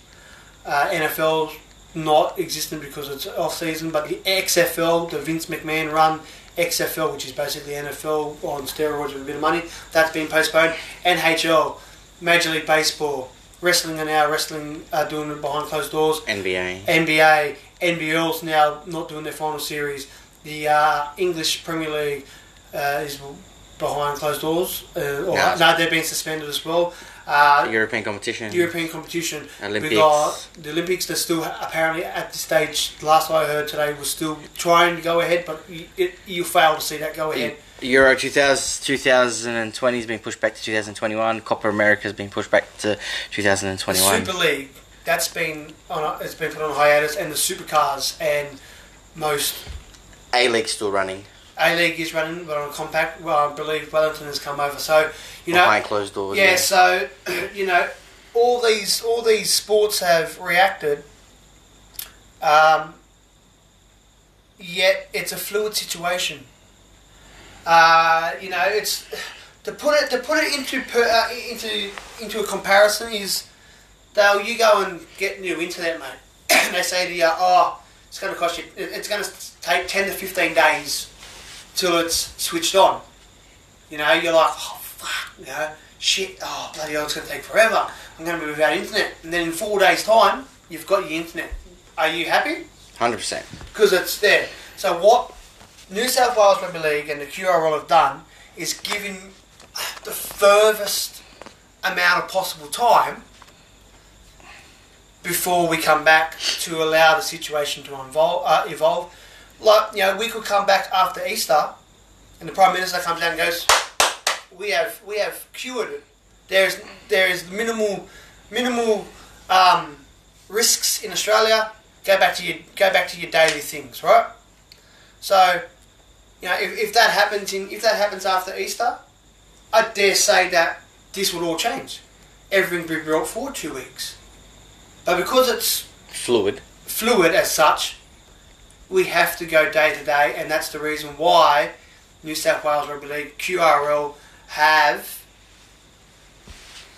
Uh, NFL's not existent because it's off season, but the XFL, the Vince McMahon run XFL, which is basically NFL on steroids with a bit of money, that's been postponed. NHL, Major League Baseball, wrestling are now wrestling are doing it behind closed doors. NBA. NBA, NBL's now not doing their final series. The uh, English Premier League uh, is behind closed doors. Uh, or, No. no, they're being suspended as well. Uh, European competition. European competition. Olympics. Because the Olympics, they're still apparently at the stage. Last I heard today was still trying to go ahead, but you, it, you fail to see that go ahead. Euro 2000, 2020 has been pushed back to 2021. Copa America has been pushed back to 2021. Super League, that's been on. It's been put on hiatus, and the supercars and most A League still running A League is running, but on a compact. Well, I believe Wellington has come over, so you know. behind closed doors. Yeah, so you know, all these all these sports have reacted. Um, yet it's a fluid situation. Uh, you know, it's to put it to put it into per, uh, into into a comparison is, Dale, you go and get new internet, mate, and they say to you, oh, it's going to cost you, it's going to take ten to fifteen days till it's switched on. You know, you're like, oh fuck, you know, shit, oh bloody hell, it's going to take forever. I'm going to be without internet, and then in four days' time, you've got your internet. Are you happy? 100%. because it's there. So what New South Wales Rugby League and the QRL have done is given the furthest amount of possible time before we come back to allow the situation to evolve. Uh, evolve. Like you know, we could come back after Easter, and the Prime Minister comes down and goes, "We have we have cured it. There's there is minimal minimal um, risks in Australia. Go back to your go back to your daily things, right? So, you know, if, if that happens in if that happens after Easter, I dare say that this would all change. Everything would be brought forward two weeks. But because it's Fluid. fluid as such, we have to go day to day, and that's the reason why New South Wales Rugby League QRL have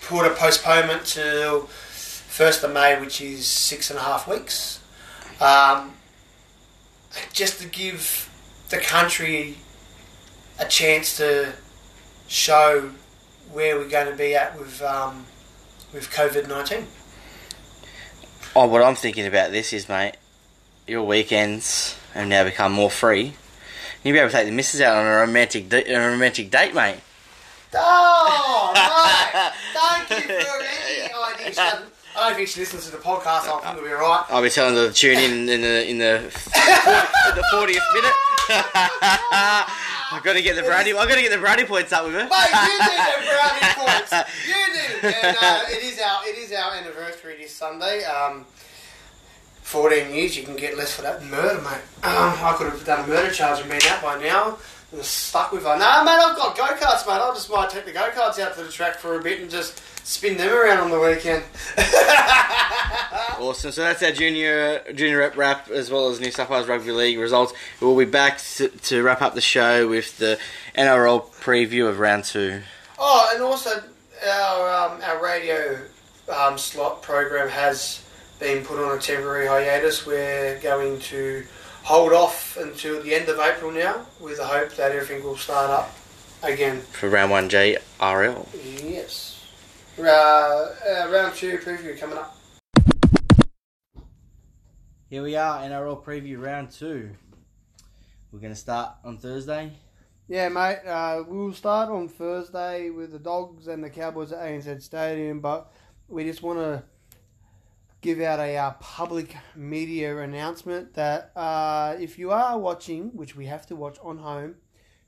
put a postponement to first of May, which is six and a half weeks, um, just to give the country a chance to show where we're going to be at with um, with COVID nineteen. Oh, what I'm thinking about this is, mate, your weekends have now become more free. You'll be able to take the missus out on a romantic da- a romantic date, mate. Oh, no! Thank you for any ideas. I don't think she listens to the podcast. I think we'll be alright. I'll be telling her to tune in in the in the the fortieth minute. I got to get the brownie. I've got to get the brownie points up with her. Mate, you need the brownie points. You need it. And uh, it is our it is our anniversary this Sunday. Um, 14 years, you can get less for that murder, mate. Um, I could have done a murder charge and been out by now. Stuck with her. Nah, mate, I've got go karts, mate. I'll just might take the go karts out to the track for a bit and just spin them around on the weekend. Awesome. So that's our junior junior rep wrap as well as New South Wales Rugby League results. We'll be back to, to wrap up the show with the NRL preview of round two. Oh, and also our um, our radio um, slot program has been put on a temporary hiatus. We're going to hold off until the end of April now, with the hope that everything will start up again. for round one JRL. Yes. Uh, uh, round two preview coming up. Here we are, in our NRL preview round two. We're going to start on Thursday. Yeah, mate. Uh, we'll start on Thursday with the Dogs and the Cowboys at ANZ Stadium, but we just want to give out a uh, public media announcement that uh, if you are watching, which we have to watch on home,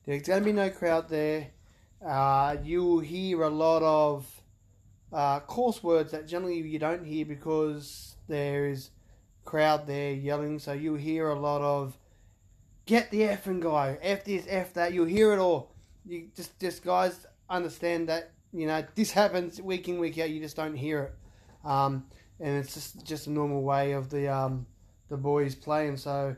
there's going to be no crowd there. Uh, you will hear a lot of uh, coarse words that generally you don't hear because there is crowd there yelling. So you'll hear a lot of get the effing guy, f this, f that. You'll hear it all. You just, just guys understand that you know this happens week in week out. You just don't hear it, um, and it's just just a normal way of the um, the boys playing. So.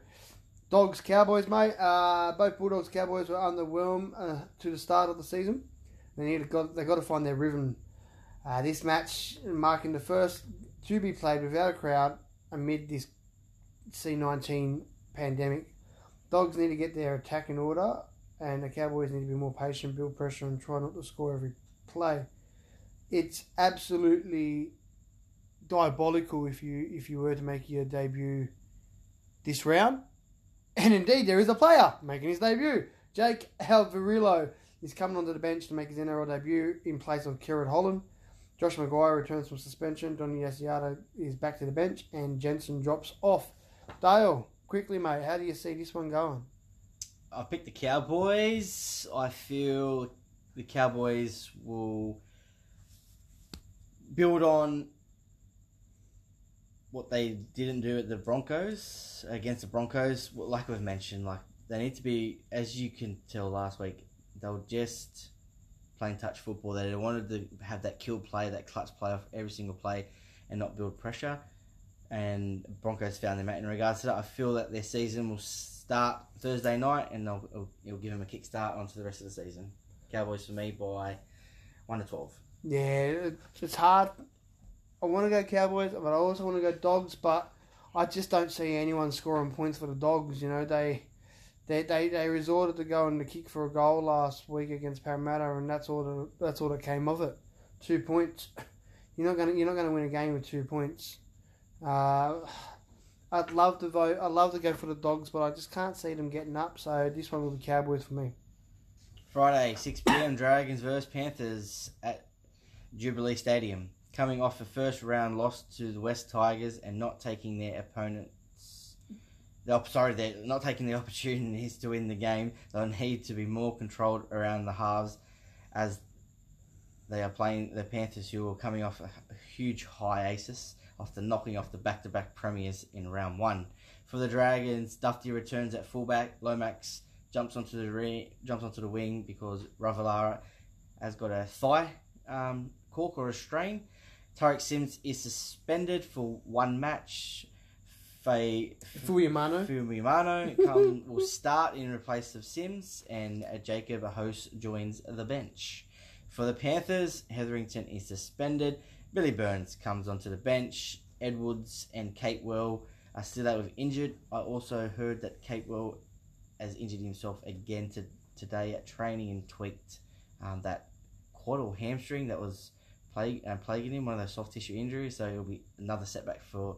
Dogs, Cowboys, mate. Uh, both Bulldogs, Cowboys were underwhelmed uh, to the start of the season. They need to got they got to find their rhythm. Uh, this match marking the first to be played without a crowd amid this C19 pandemic. Dogs need to get their attack in order, and the Cowboys need to be more patient, build pressure, and try not to score every play. It's absolutely diabolical if you if you were to make your debut this round. And indeed, there is a player making his debut. Jake Averillo is coming onto the bench to make his NRL debut in place of Kerrod Holland. Josh McGuire returns from suspension. Donny Asiata is back to the bench, and Jensen drops off. Dale, quickly, mate, how do you see this one going? I picked the Cowboys. I feel the Cowboys will build on what they didn't do at the Broncos against the Broncos. Like we've mentioned, like they need to be, as you can tell last week, they were just playing touch football. They wanted to have that kill play, that clutch play off every single play, and not build pressure. And Broncos found them out in regards to that. I feel that their season will start Thursday night, and they'll, it'll, it'll give them a kickstart onto the rest of the season. Cowboys for me by one to twelve. Yeah, it's hard. I want to go Cowboys, but I also want to go Dogs. But I just don't see anyone scoring points for the Dogs. You know, they they they, they resorted to going to kick for a goal last week against Parramatta, and that's all the, that's all that came of it. Two points. You're not gonna you're not gonna win a game with two points. Uh, I'd love to vote. I'd love to go for the Dogs, but I just can't see them getting up. So this one will be Cowboys for me. Friday, 6 p.m. Dragons versus Panthers at Jubilee Stadium. Coming off a first round loss to the West Tigers and not taking their opponents. The, sorry, they're not taking the opportunities to win the game. They'll need to be more controlled around the halves as they are playing the Panthers, who are coming off a, huge hiatus after knocking off the back to back premiers in round one. For the Dragons, Dufty returns at fullback. Lomax jumps onto the ring, jumps onto the wing because Ravalawa has got a thigh um, cork or a strain. Tariq Sims is suspended for one match. Faye Fuimaono. Fumimano come, will start in place of Sims, and uh, Jacob Host joins the bench. For the Panthers, Hetherington is suspended. Billy Burns comes onto the bench. Edwards and Capewell are still out with injured. I also heard that Capewell has injured himself again to, today at training and tweaked um, that quad or hamstring that was plague, uh, plaguing him, one of those soft tissue injuries. So it'll be another setback for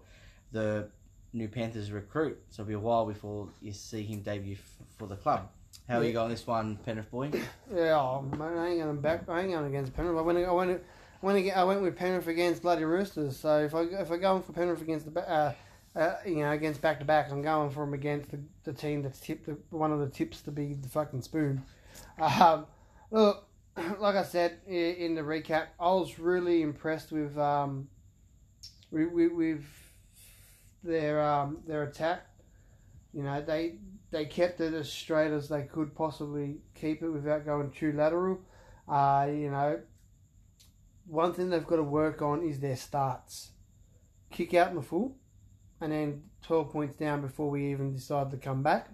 the new Panthers recruit. So it'll be a while before you see him debut f- for the club. How are you going this one, Penrith boy? Yeah, oh, mate, I ain't going back. I ain't going against Penrith. I went. I went. I went, I went with Penrith against bloody Roosters. So if I if I go for Penrith against the uh, uh, you know against back to back, I'm going for him against the, the team that's tipped the, one of the tips to be the fucking spoon. Um, look, like I said in the recap, I was really impressed with um, with, with, their um, their attack. You know, they they kept it as straight as they could possibly keep it without going too lateral. Uh, you know, one thing they've got to work on is their starts. Kick out in the full, and then 12 points down before we even decide to come back.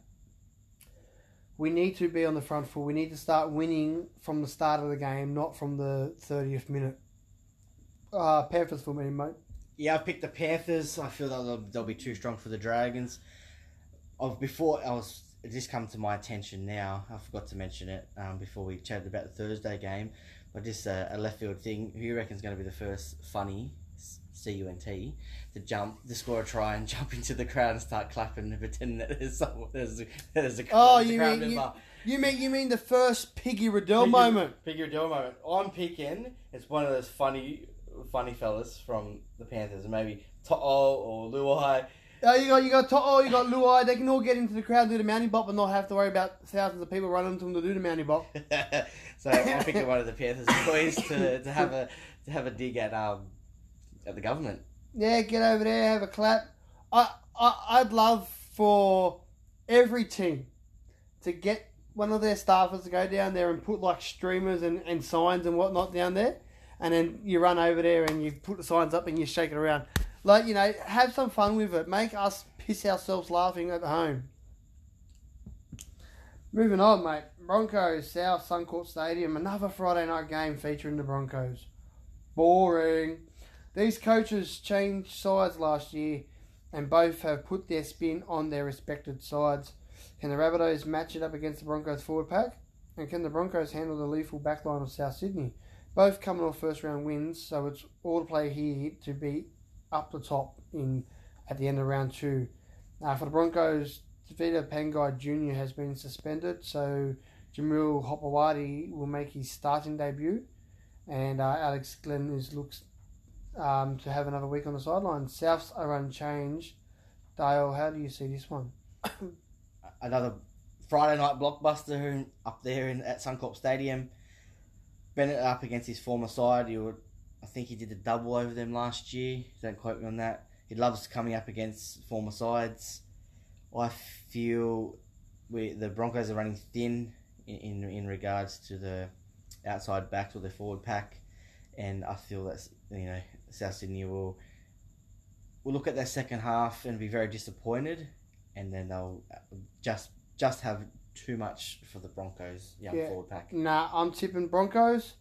We need to be on the front foot. We need to start winning from the start of the game, not from the 30th minute. Uh, Panthers for me, mate. Yeah, I picked the Panthers. I feel that they'll, they'll be too strong for the Dragons. Of before, I was just come to my attention now. I forgot to mention it um, before we chatted about the Thursday game, but just a, a left field thing. Who you reckon's going to be the first funny C U N T to jump, to score a try and jump into the crowd and start clapping and pretending that there's someone there's a, there's a, Oh, there's a you crowd mean you, member. you mean you mean the first Piggy Riddell Pick your- moment? Piggy your door moment. I'm picking. It's one of those funny, funny fellas from the Panthers, and maybe To'o or Luai. Oh, you got you got Toto, you got Luai. They can all get into the crowd, do the mounting bop, and not have to worry about thousands of people running to them to do the mounting bop. so I'm picking one of the Panthers boys to, to have a to have a dig at um at the government. Yeah, get over there, have a clap. I, I I'd love for every team to get one of their staffers to go down there and put like streamers and, and signs and whatnot down there, and then you run over there and you put the signs up and you shake it around. Like you know, have some fun with it. Make us piss ourselves laughing at home. Moving on, mate. Broncos South Suncorp Stadium. Another Friday night game featuring the Broncos. Boring. These coaches changed sides last year and both have put their spin on their respected sides. Can the Rabbitohs match it up against the Broncos forward pack? And can the Broncos handle the lethal backline of South Sydney? Both coming off first round wins, so it's all to play here to be up the top in at the end of round two. Uh, for the Broncos, Tevita Pangai Jr. has been suspended, so Jamil Hopoate will make his starting debut. and uh, Alex Glenn is looks um, to have another week on the sideline. Souths are unchanged. Dale, how do you see this one? Another Friday night blockbuster up there in, at Suncorp Stadium. Bennett up against his former side. He would, I think he did a double over them last year. Don't quote me on that. He loves coming up against former sides. I feel we the Broncos are running thin in, in, in regards to the outside backs or their forward pack, and I feel that's you know South Sydney will will look at their second half and be very disappointed, and then they'll uh, just just have too much for the Broncos young Yeah. forward pack. Nah, I'm tipping Broncos,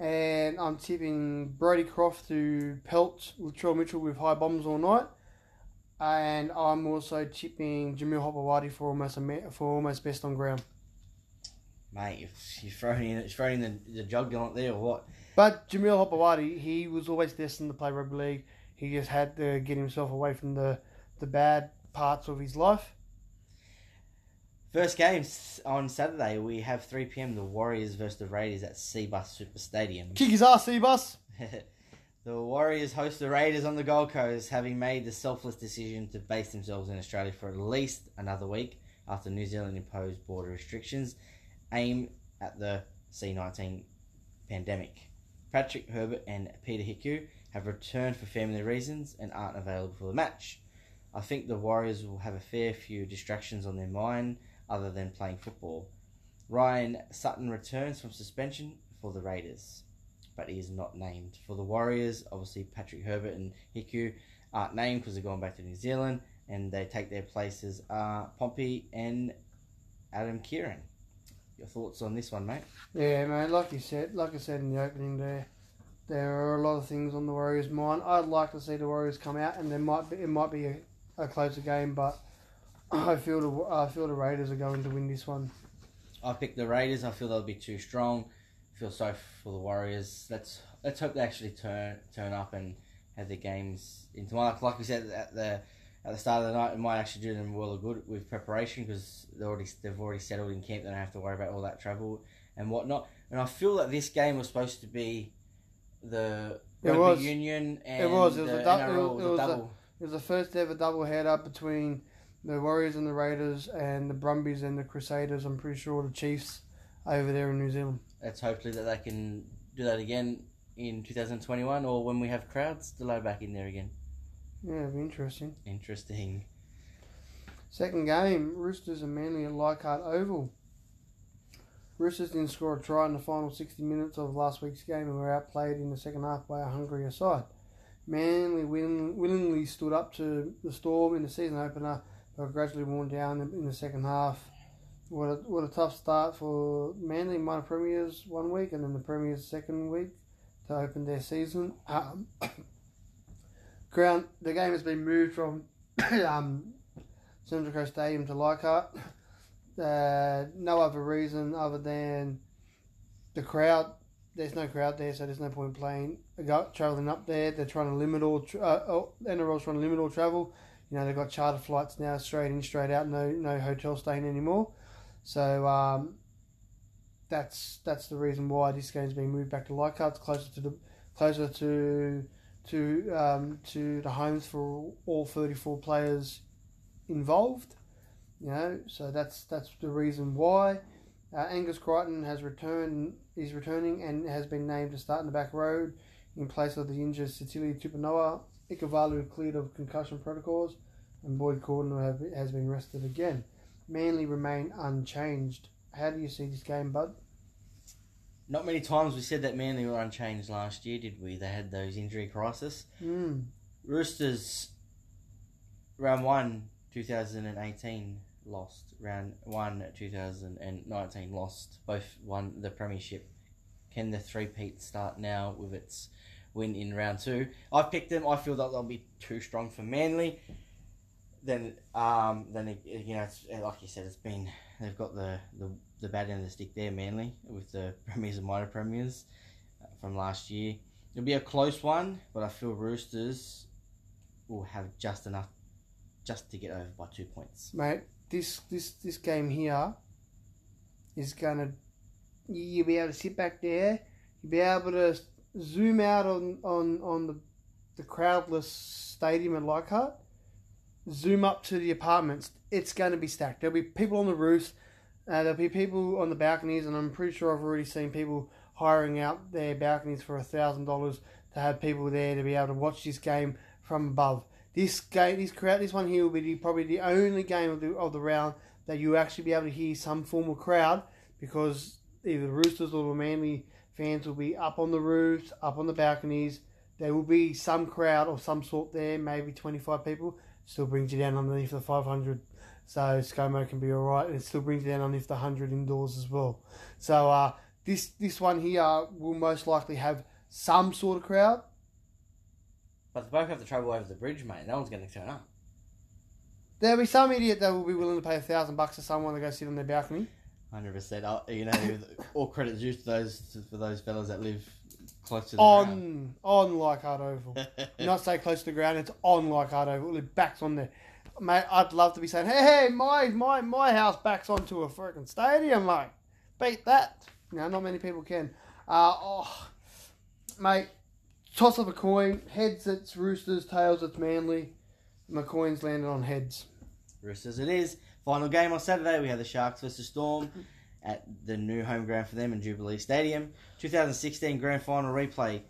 and I'm tipping Brodie Croft to pelt Latrell Mitchell with high bombs all night, and I'm also tipping Jamil Hopoate for almost a for almost best on ground. Mate, you're, throwing in, throwing in the, the jugulant there or what? But Jamil Hopoate, he was always destined to play rugby league. He just had to get himself away from the the bad parts of his life. First games on Saturday, we have 3 p.m. the Warriors versus the Raiders at Cbus Super Stadium. Kick his ass, Cbus. the Warriors host the Raiders on the Gold Coast, having made the selfless decision to base themselves in Australia for at least another week after New Zealand imposed border restrictions aimed at the C19 pandemic. Patrick Herbert and Peta Hiku have returned for family reasons and aren't available for the match. I think the Warriors will have a fair few distractions on their mind other than playing football. Ryan Sutton returns from suspension for the Raiders but he is not named. For the Warriors, obviously Patrick Herbert and Hiku aren't named because they're going back to New Zealand, and they take their places are Pompey and Adam Keighran. Your thoughts on this one, mate? Yeah, mate. Like you said, like I said in the opening, there, there are a lot of things on the Warriors' mind. I'd like to see the Warriors come out, and there might be it might be a, a closer game, but I feel the I feel the Raiders are going to win this one. I picked the Raiders. I feel they'll be too strong. feel sorry for the Warriors. Let's let's hope they actually turn turn up and have their games into one. Like we said at the at the start of the night, it might actually do them well or good with preparation because they already they've already settled in camp. They don't have to worry about all that travel and whatnot. And I feel that this game was supposed to be the It rugby was. union and was. It was the a it NRL was- was it was a- double. It was the first ever double header between the Warriors and the Raiders, and the Brumbies and the Crusaders. I'm pretty sure the Chiefs over there in New Zealand. Let's hopefully that they can do that again in 2021 or when we have crowds to load back in there again. Yeah, it'd be interesting. Interesting. Second game, Roosters and Manly at Leichhardt Oval. Roosters didn't score a try in the final 60 minutes of last week's game and were outplayed in the second half by a hungrier side. Manly willing, willingly stood up to the Storm in the season opener, but gradually worn down in in the second half. What a, what a tough start for Manly minor premiers one week and then the premiers second week to open their season. Um, ground the game has been moved from um, Central Coast Stadium to Leichhardt. Uh, no other reason other than the crowd. There's no crowd there, so there's no point playing. Go, traveling up there, they're trying to limit all. Tra- uh, oh, NRL's trying to limit all travel. You know they've got charter flights now, straight in, straight out. No, no hotel staying anymore. So um, that's that's the reason why this game's been moved back to Leichhardt. Closer to the closer to to um, to the homes for all 34 players involved. You know, so that's that's the reason why. Uh, Angus Crichton has returned. Is returning and has been named to start in the back row in place of the injured Sitili Tupouniua. Ikavalu cleared of concussion protocols, and Boyd have, has been rested again. Manly remain unchanged. How do you see this game, Bud? Not many times we said that Manly were unchanged last year, did we? They had those injury crisis. Mm. Roosters, round one, 2018, lost. Round one, 2019, lost. Both won the Premiership. Can the three-peat start now with its win in round two? i've picked them. I feel that they'll be too strong for Manly. Then, um, then it- you know, it's, like you said, it's been they've got the, the the bad end of the stick there, Manly, with the premiers and minor premiers uh, from last year. It'll be a close one, but I feel Roosters will have just enough just to get over by two points. mate. This this this game here is gonna you- you'll be able to sit back there. you'll be able to zoom out on on on the the crowdless stadium at Leichhardt. Zoom up to the apartments. It's to be stacked. There'll be people on the roofs. Uh, there'll be people on the balconies, and I'm pretty sure I've already seen people hiring out their balconies for a thousand dollars to have people there to be able to watch this game from above. This game, this crowd, this one here will be the, probably the only game of the of the round that you actually be able to hear some form of crowd because either the Roosters or the Manly fans will be up on the roofs, up on the balconies. There will be some crowd of some sort there, maybe 25 people. Still brings you down underneath the 500. So ScoMo can be alright, and it still brings down underneath the 100 indoors as well. So uh, this this one here will most likely have some sort of crowd. But they both have to travel over the bridge, mate. No one's going to turn up. There'll be some idiot that will be willing to pay a thousand bucks to someone to go sit on their balcony. Hundred percent. You know, all credit due to those for those fellas that live close to the ground. On on Leichhardt Oval. Not say close to the ground, it's on Leichhardt Oval. It backs on there. Mate, I'd love to be saying, hey, hey, my my my house backs onto a freaking stadium, mate. Beat that. No, not many people can. Uh, oh, mate, toss of a coin. Heads, it's Roosters. Tails, it's Manly. My coin's landed on heads. Roosters it is. Final game on Saturday, we have the Sharks versus Storm at the new home ground for them in Jubilee Stadium. 2016 Grand Final replay.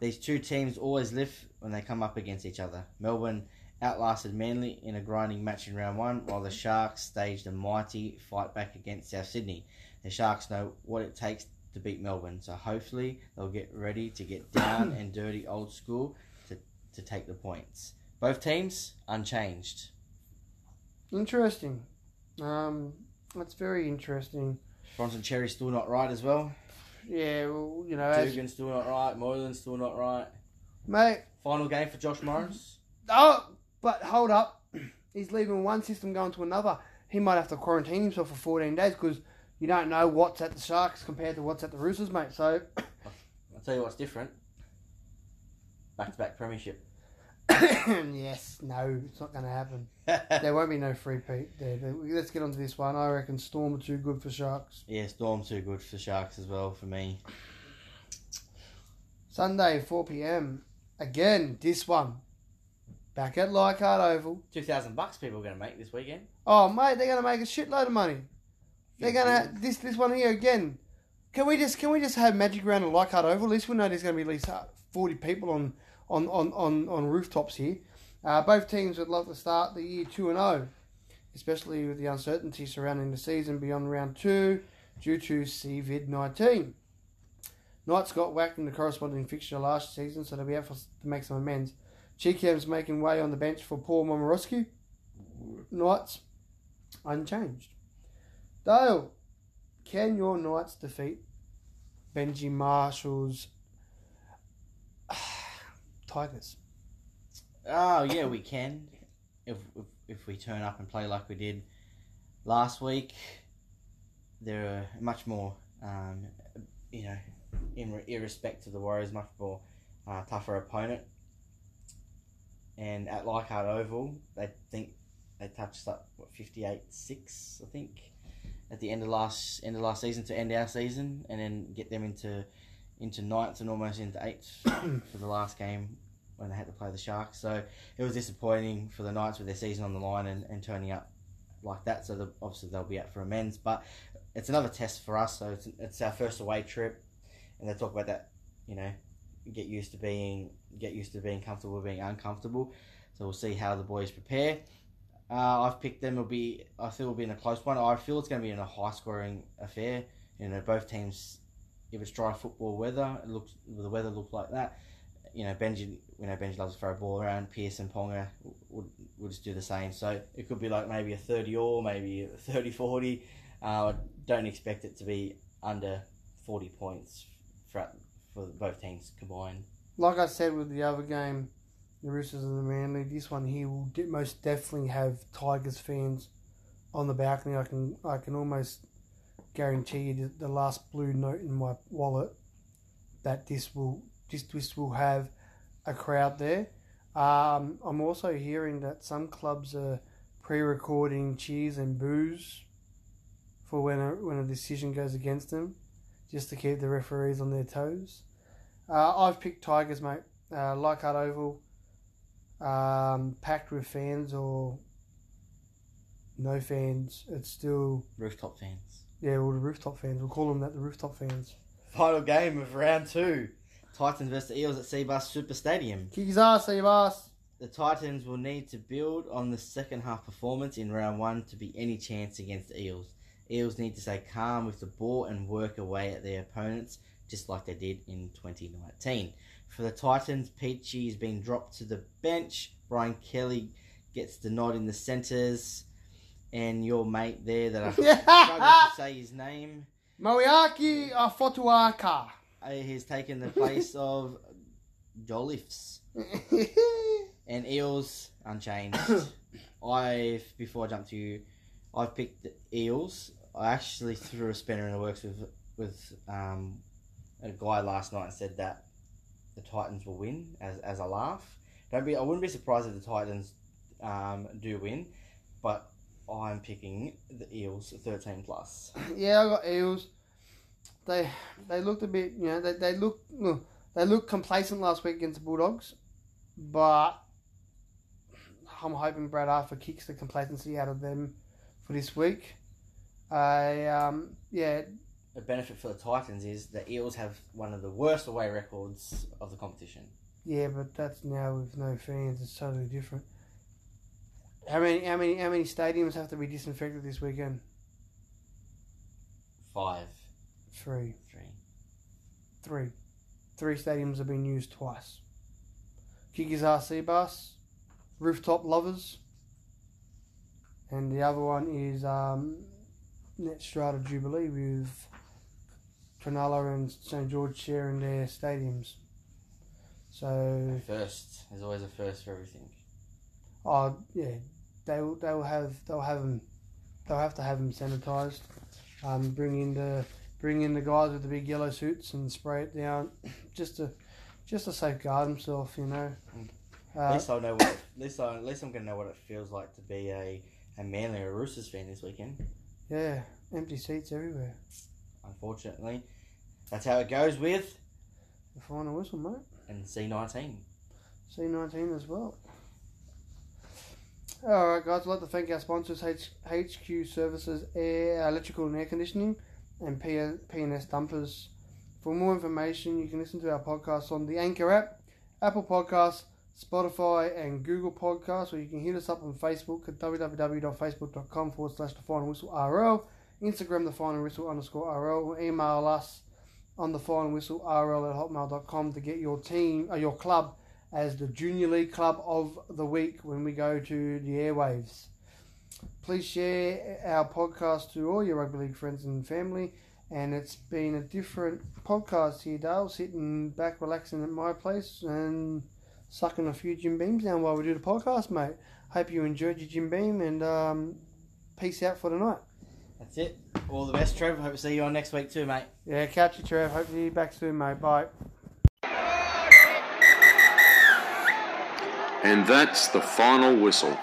These two teams always lift when they come up against each other. Melbourne outlasted Manly in a grinding match in round one, while the Sharks staged a mighty fight back against South Sydney. The Sharks know what it takes to beat Melbourne, so hopefully they'll get ready to get down and dirty old school to, to take the points. Both teams unchanged. Interesting. Um, that's very interesting. Bronson Xerri's still not right as well. Yeah, well, you know, Dugan's still not right. Moylan's still not right. mate. Final game for Josh Morris. Oh, but hold up. He's leaving one system going to another. He might have to quarantine himself for 14 days because you don't know what's at the Sharks compared to what's at the Roosters, mate. So, I'll tell you what's different. Back to back premiership. yes, no, it's not going to happen. There won't be no free Pete there. But Let's get on to this one. I reckon Storm are too good for Sharks. yeah, Storm too good for Sharks as well for me. Sunday, 4 p.m. Again, this one. Back at Leichhardt Oval. Two thousand bucks people are going to make this weekend. Oh, mate, they're going to make a shitload of money. They're gonna this this one here again. Can we just can we just have Magic Round at Leichhardt Oval? At least we know there's going to be at least uh, forty people on on on on, on rooftops here. Uh, both teams would love to start the year two and zero, especially with the uncertainty surrounding the season beyond round two due to COVID nineteen. Knights got whacked in the corresponding fixture last season, so they'll be able to make some amends. Chee-Kam's making way on the bench for Paul Momirovski. Knights unchanged. Dale, can your Knights defeat Benji Marshall's Tigers? Oh yeah, we can. If, if if we turn up and play like we did last week, they're much more, um, you know, in re- irrespect of the Warriors, much more uh, tougher opponent. And at Leichhardt Oval, they think they touched up what fifty eight six, I think, at the end of last end of last season to end our season, and then get them into into ninth and almost into eighth for the last game when they had to play the Sharks. So it was disappointing for the Knights with their season on the line and, and turning up like that. So the, obviously they'll be out for amends, but it's another test for us. So it's, it's our first away trip, and they talk about that. You know, get used to being get used to being comfortable, being uncomfortable. So we'll see how the boys prepare. Uh, I've picked them. It'll be I feel it'll be in a close one. I feel it's going to be in a high scoring affair. You know, both teams. If it's dry football weather, it looks the weather looks like that you know, Benji, you know, Benji loves to throw a ball around. Pearce and Ponga would, would just do the same. So it could be like maybe a 30 or maybe a 30 40. Uh, don't expect it to be under 40 points for, for both teams combined. Like I said with the other game, the Roosters and the Manly, this one here will most definitely have Tigers fans on the balcony. I can I can almost guarantee you the last blue note in my wallet that this will this this will have a crowd there. Um, I'm also hearing that some clubs are pre-recording cheers and boos for when a, when a decision goes against them, just to keep the referees on their toes. Uh, I've picked Tigers, mate. Uh, Leichhardt Oval, um, packed with fans or no fans. It's still Rooftop fans. yeah, all the rooftop fans. We'll call them that. The rooftop fans. Final game of round two. Titans versus Eels at Cbus Super Stadium. Kick his ass, your. The Titans will need to build on the second half performance in round one to be any chance against the Eels. Eels need to stay calm with the ball and work away at their opponents, just like they did in 2019. For the Titans, Peachey is being dropped to the bench. Brian Kelly gets the nod in the centres. And your mate there that I struggle to say his name, Moiaki Afotuaka. uh, he's taken the place of Jolifs. And Eels unchanged. I've before I jump to you, I've picked the Eels. I actually threw a spinner in the works with with um, a guy last night said that the Titans will win as, as a laugh. Don't be I wouldn't be surprised if the Titans um, do win, but I'm picking the Eels thirteen plus. yeah, I got Eels. They they looked a bit, you know, they they look they looked complacent last week against the Bulldogs, but I'm hoping Brad Arthur kicks the complacency out of them for this week. I um yeah The benefit for the Titans is the Eels have one of the worst away records of the competition. yeah, but that's now with no fans. It's totally different. How many how many how many stadiums have to be disinfected this weekend? Five, Three. three. Three. Three stadiums have been used twice. Kickers RC Bus, Rooftop Lovers, and the other one is um, Netstrata Jubilee with Cronulla and St George sharing their stadiums. So, First, there's always a first for everything. oh yeah, they will they will have they'll have them they'll have to have them sanitised. Um, bring in the bring in the guys with the big yellow suits and spray it down, just to just to safeguard himself, you know. At Uh, least I know what. At least I, at least I'm gonna know what it feels like to be a a Manly or a Roosters fan this weekend. yeah, empty seats everywhere. Unfortunately, that's how it goes with The final whistle, mate. and C19. C19 as well. Alright, guys, I'd like to thank our sponsors H- HQ Services, Air, Electrical and Air Conditioning, and P- P&S Dumpers. For more information, you can listen to our podcast on the Anchor app, Apple Podcasts, Spotify, and Google Podcasts, or you can hit us up on Facebook at www.facebook.com forward slash the final whistle RL, Instagram the final whistle underscore RL, or email us on the final whistle RL at hotmail.com to get your team, or your club as the Junior League Club of the Week when we go to the airwaves. Please share our podcast to all your rugby league friends and family. And it's been a different podcast here, Dale, sitting back relaxing at my place and sucking a few Jim Beams down while we do the podcast, mate. Hope you enjoyed your Jim Beam and um, peace out for tonight. That's it. All the best, Trev. Hope to see you on next week too, mate. Yeah, catch you, Trev. Hope to see you back soon, mate. Bye. And that's the final whistle.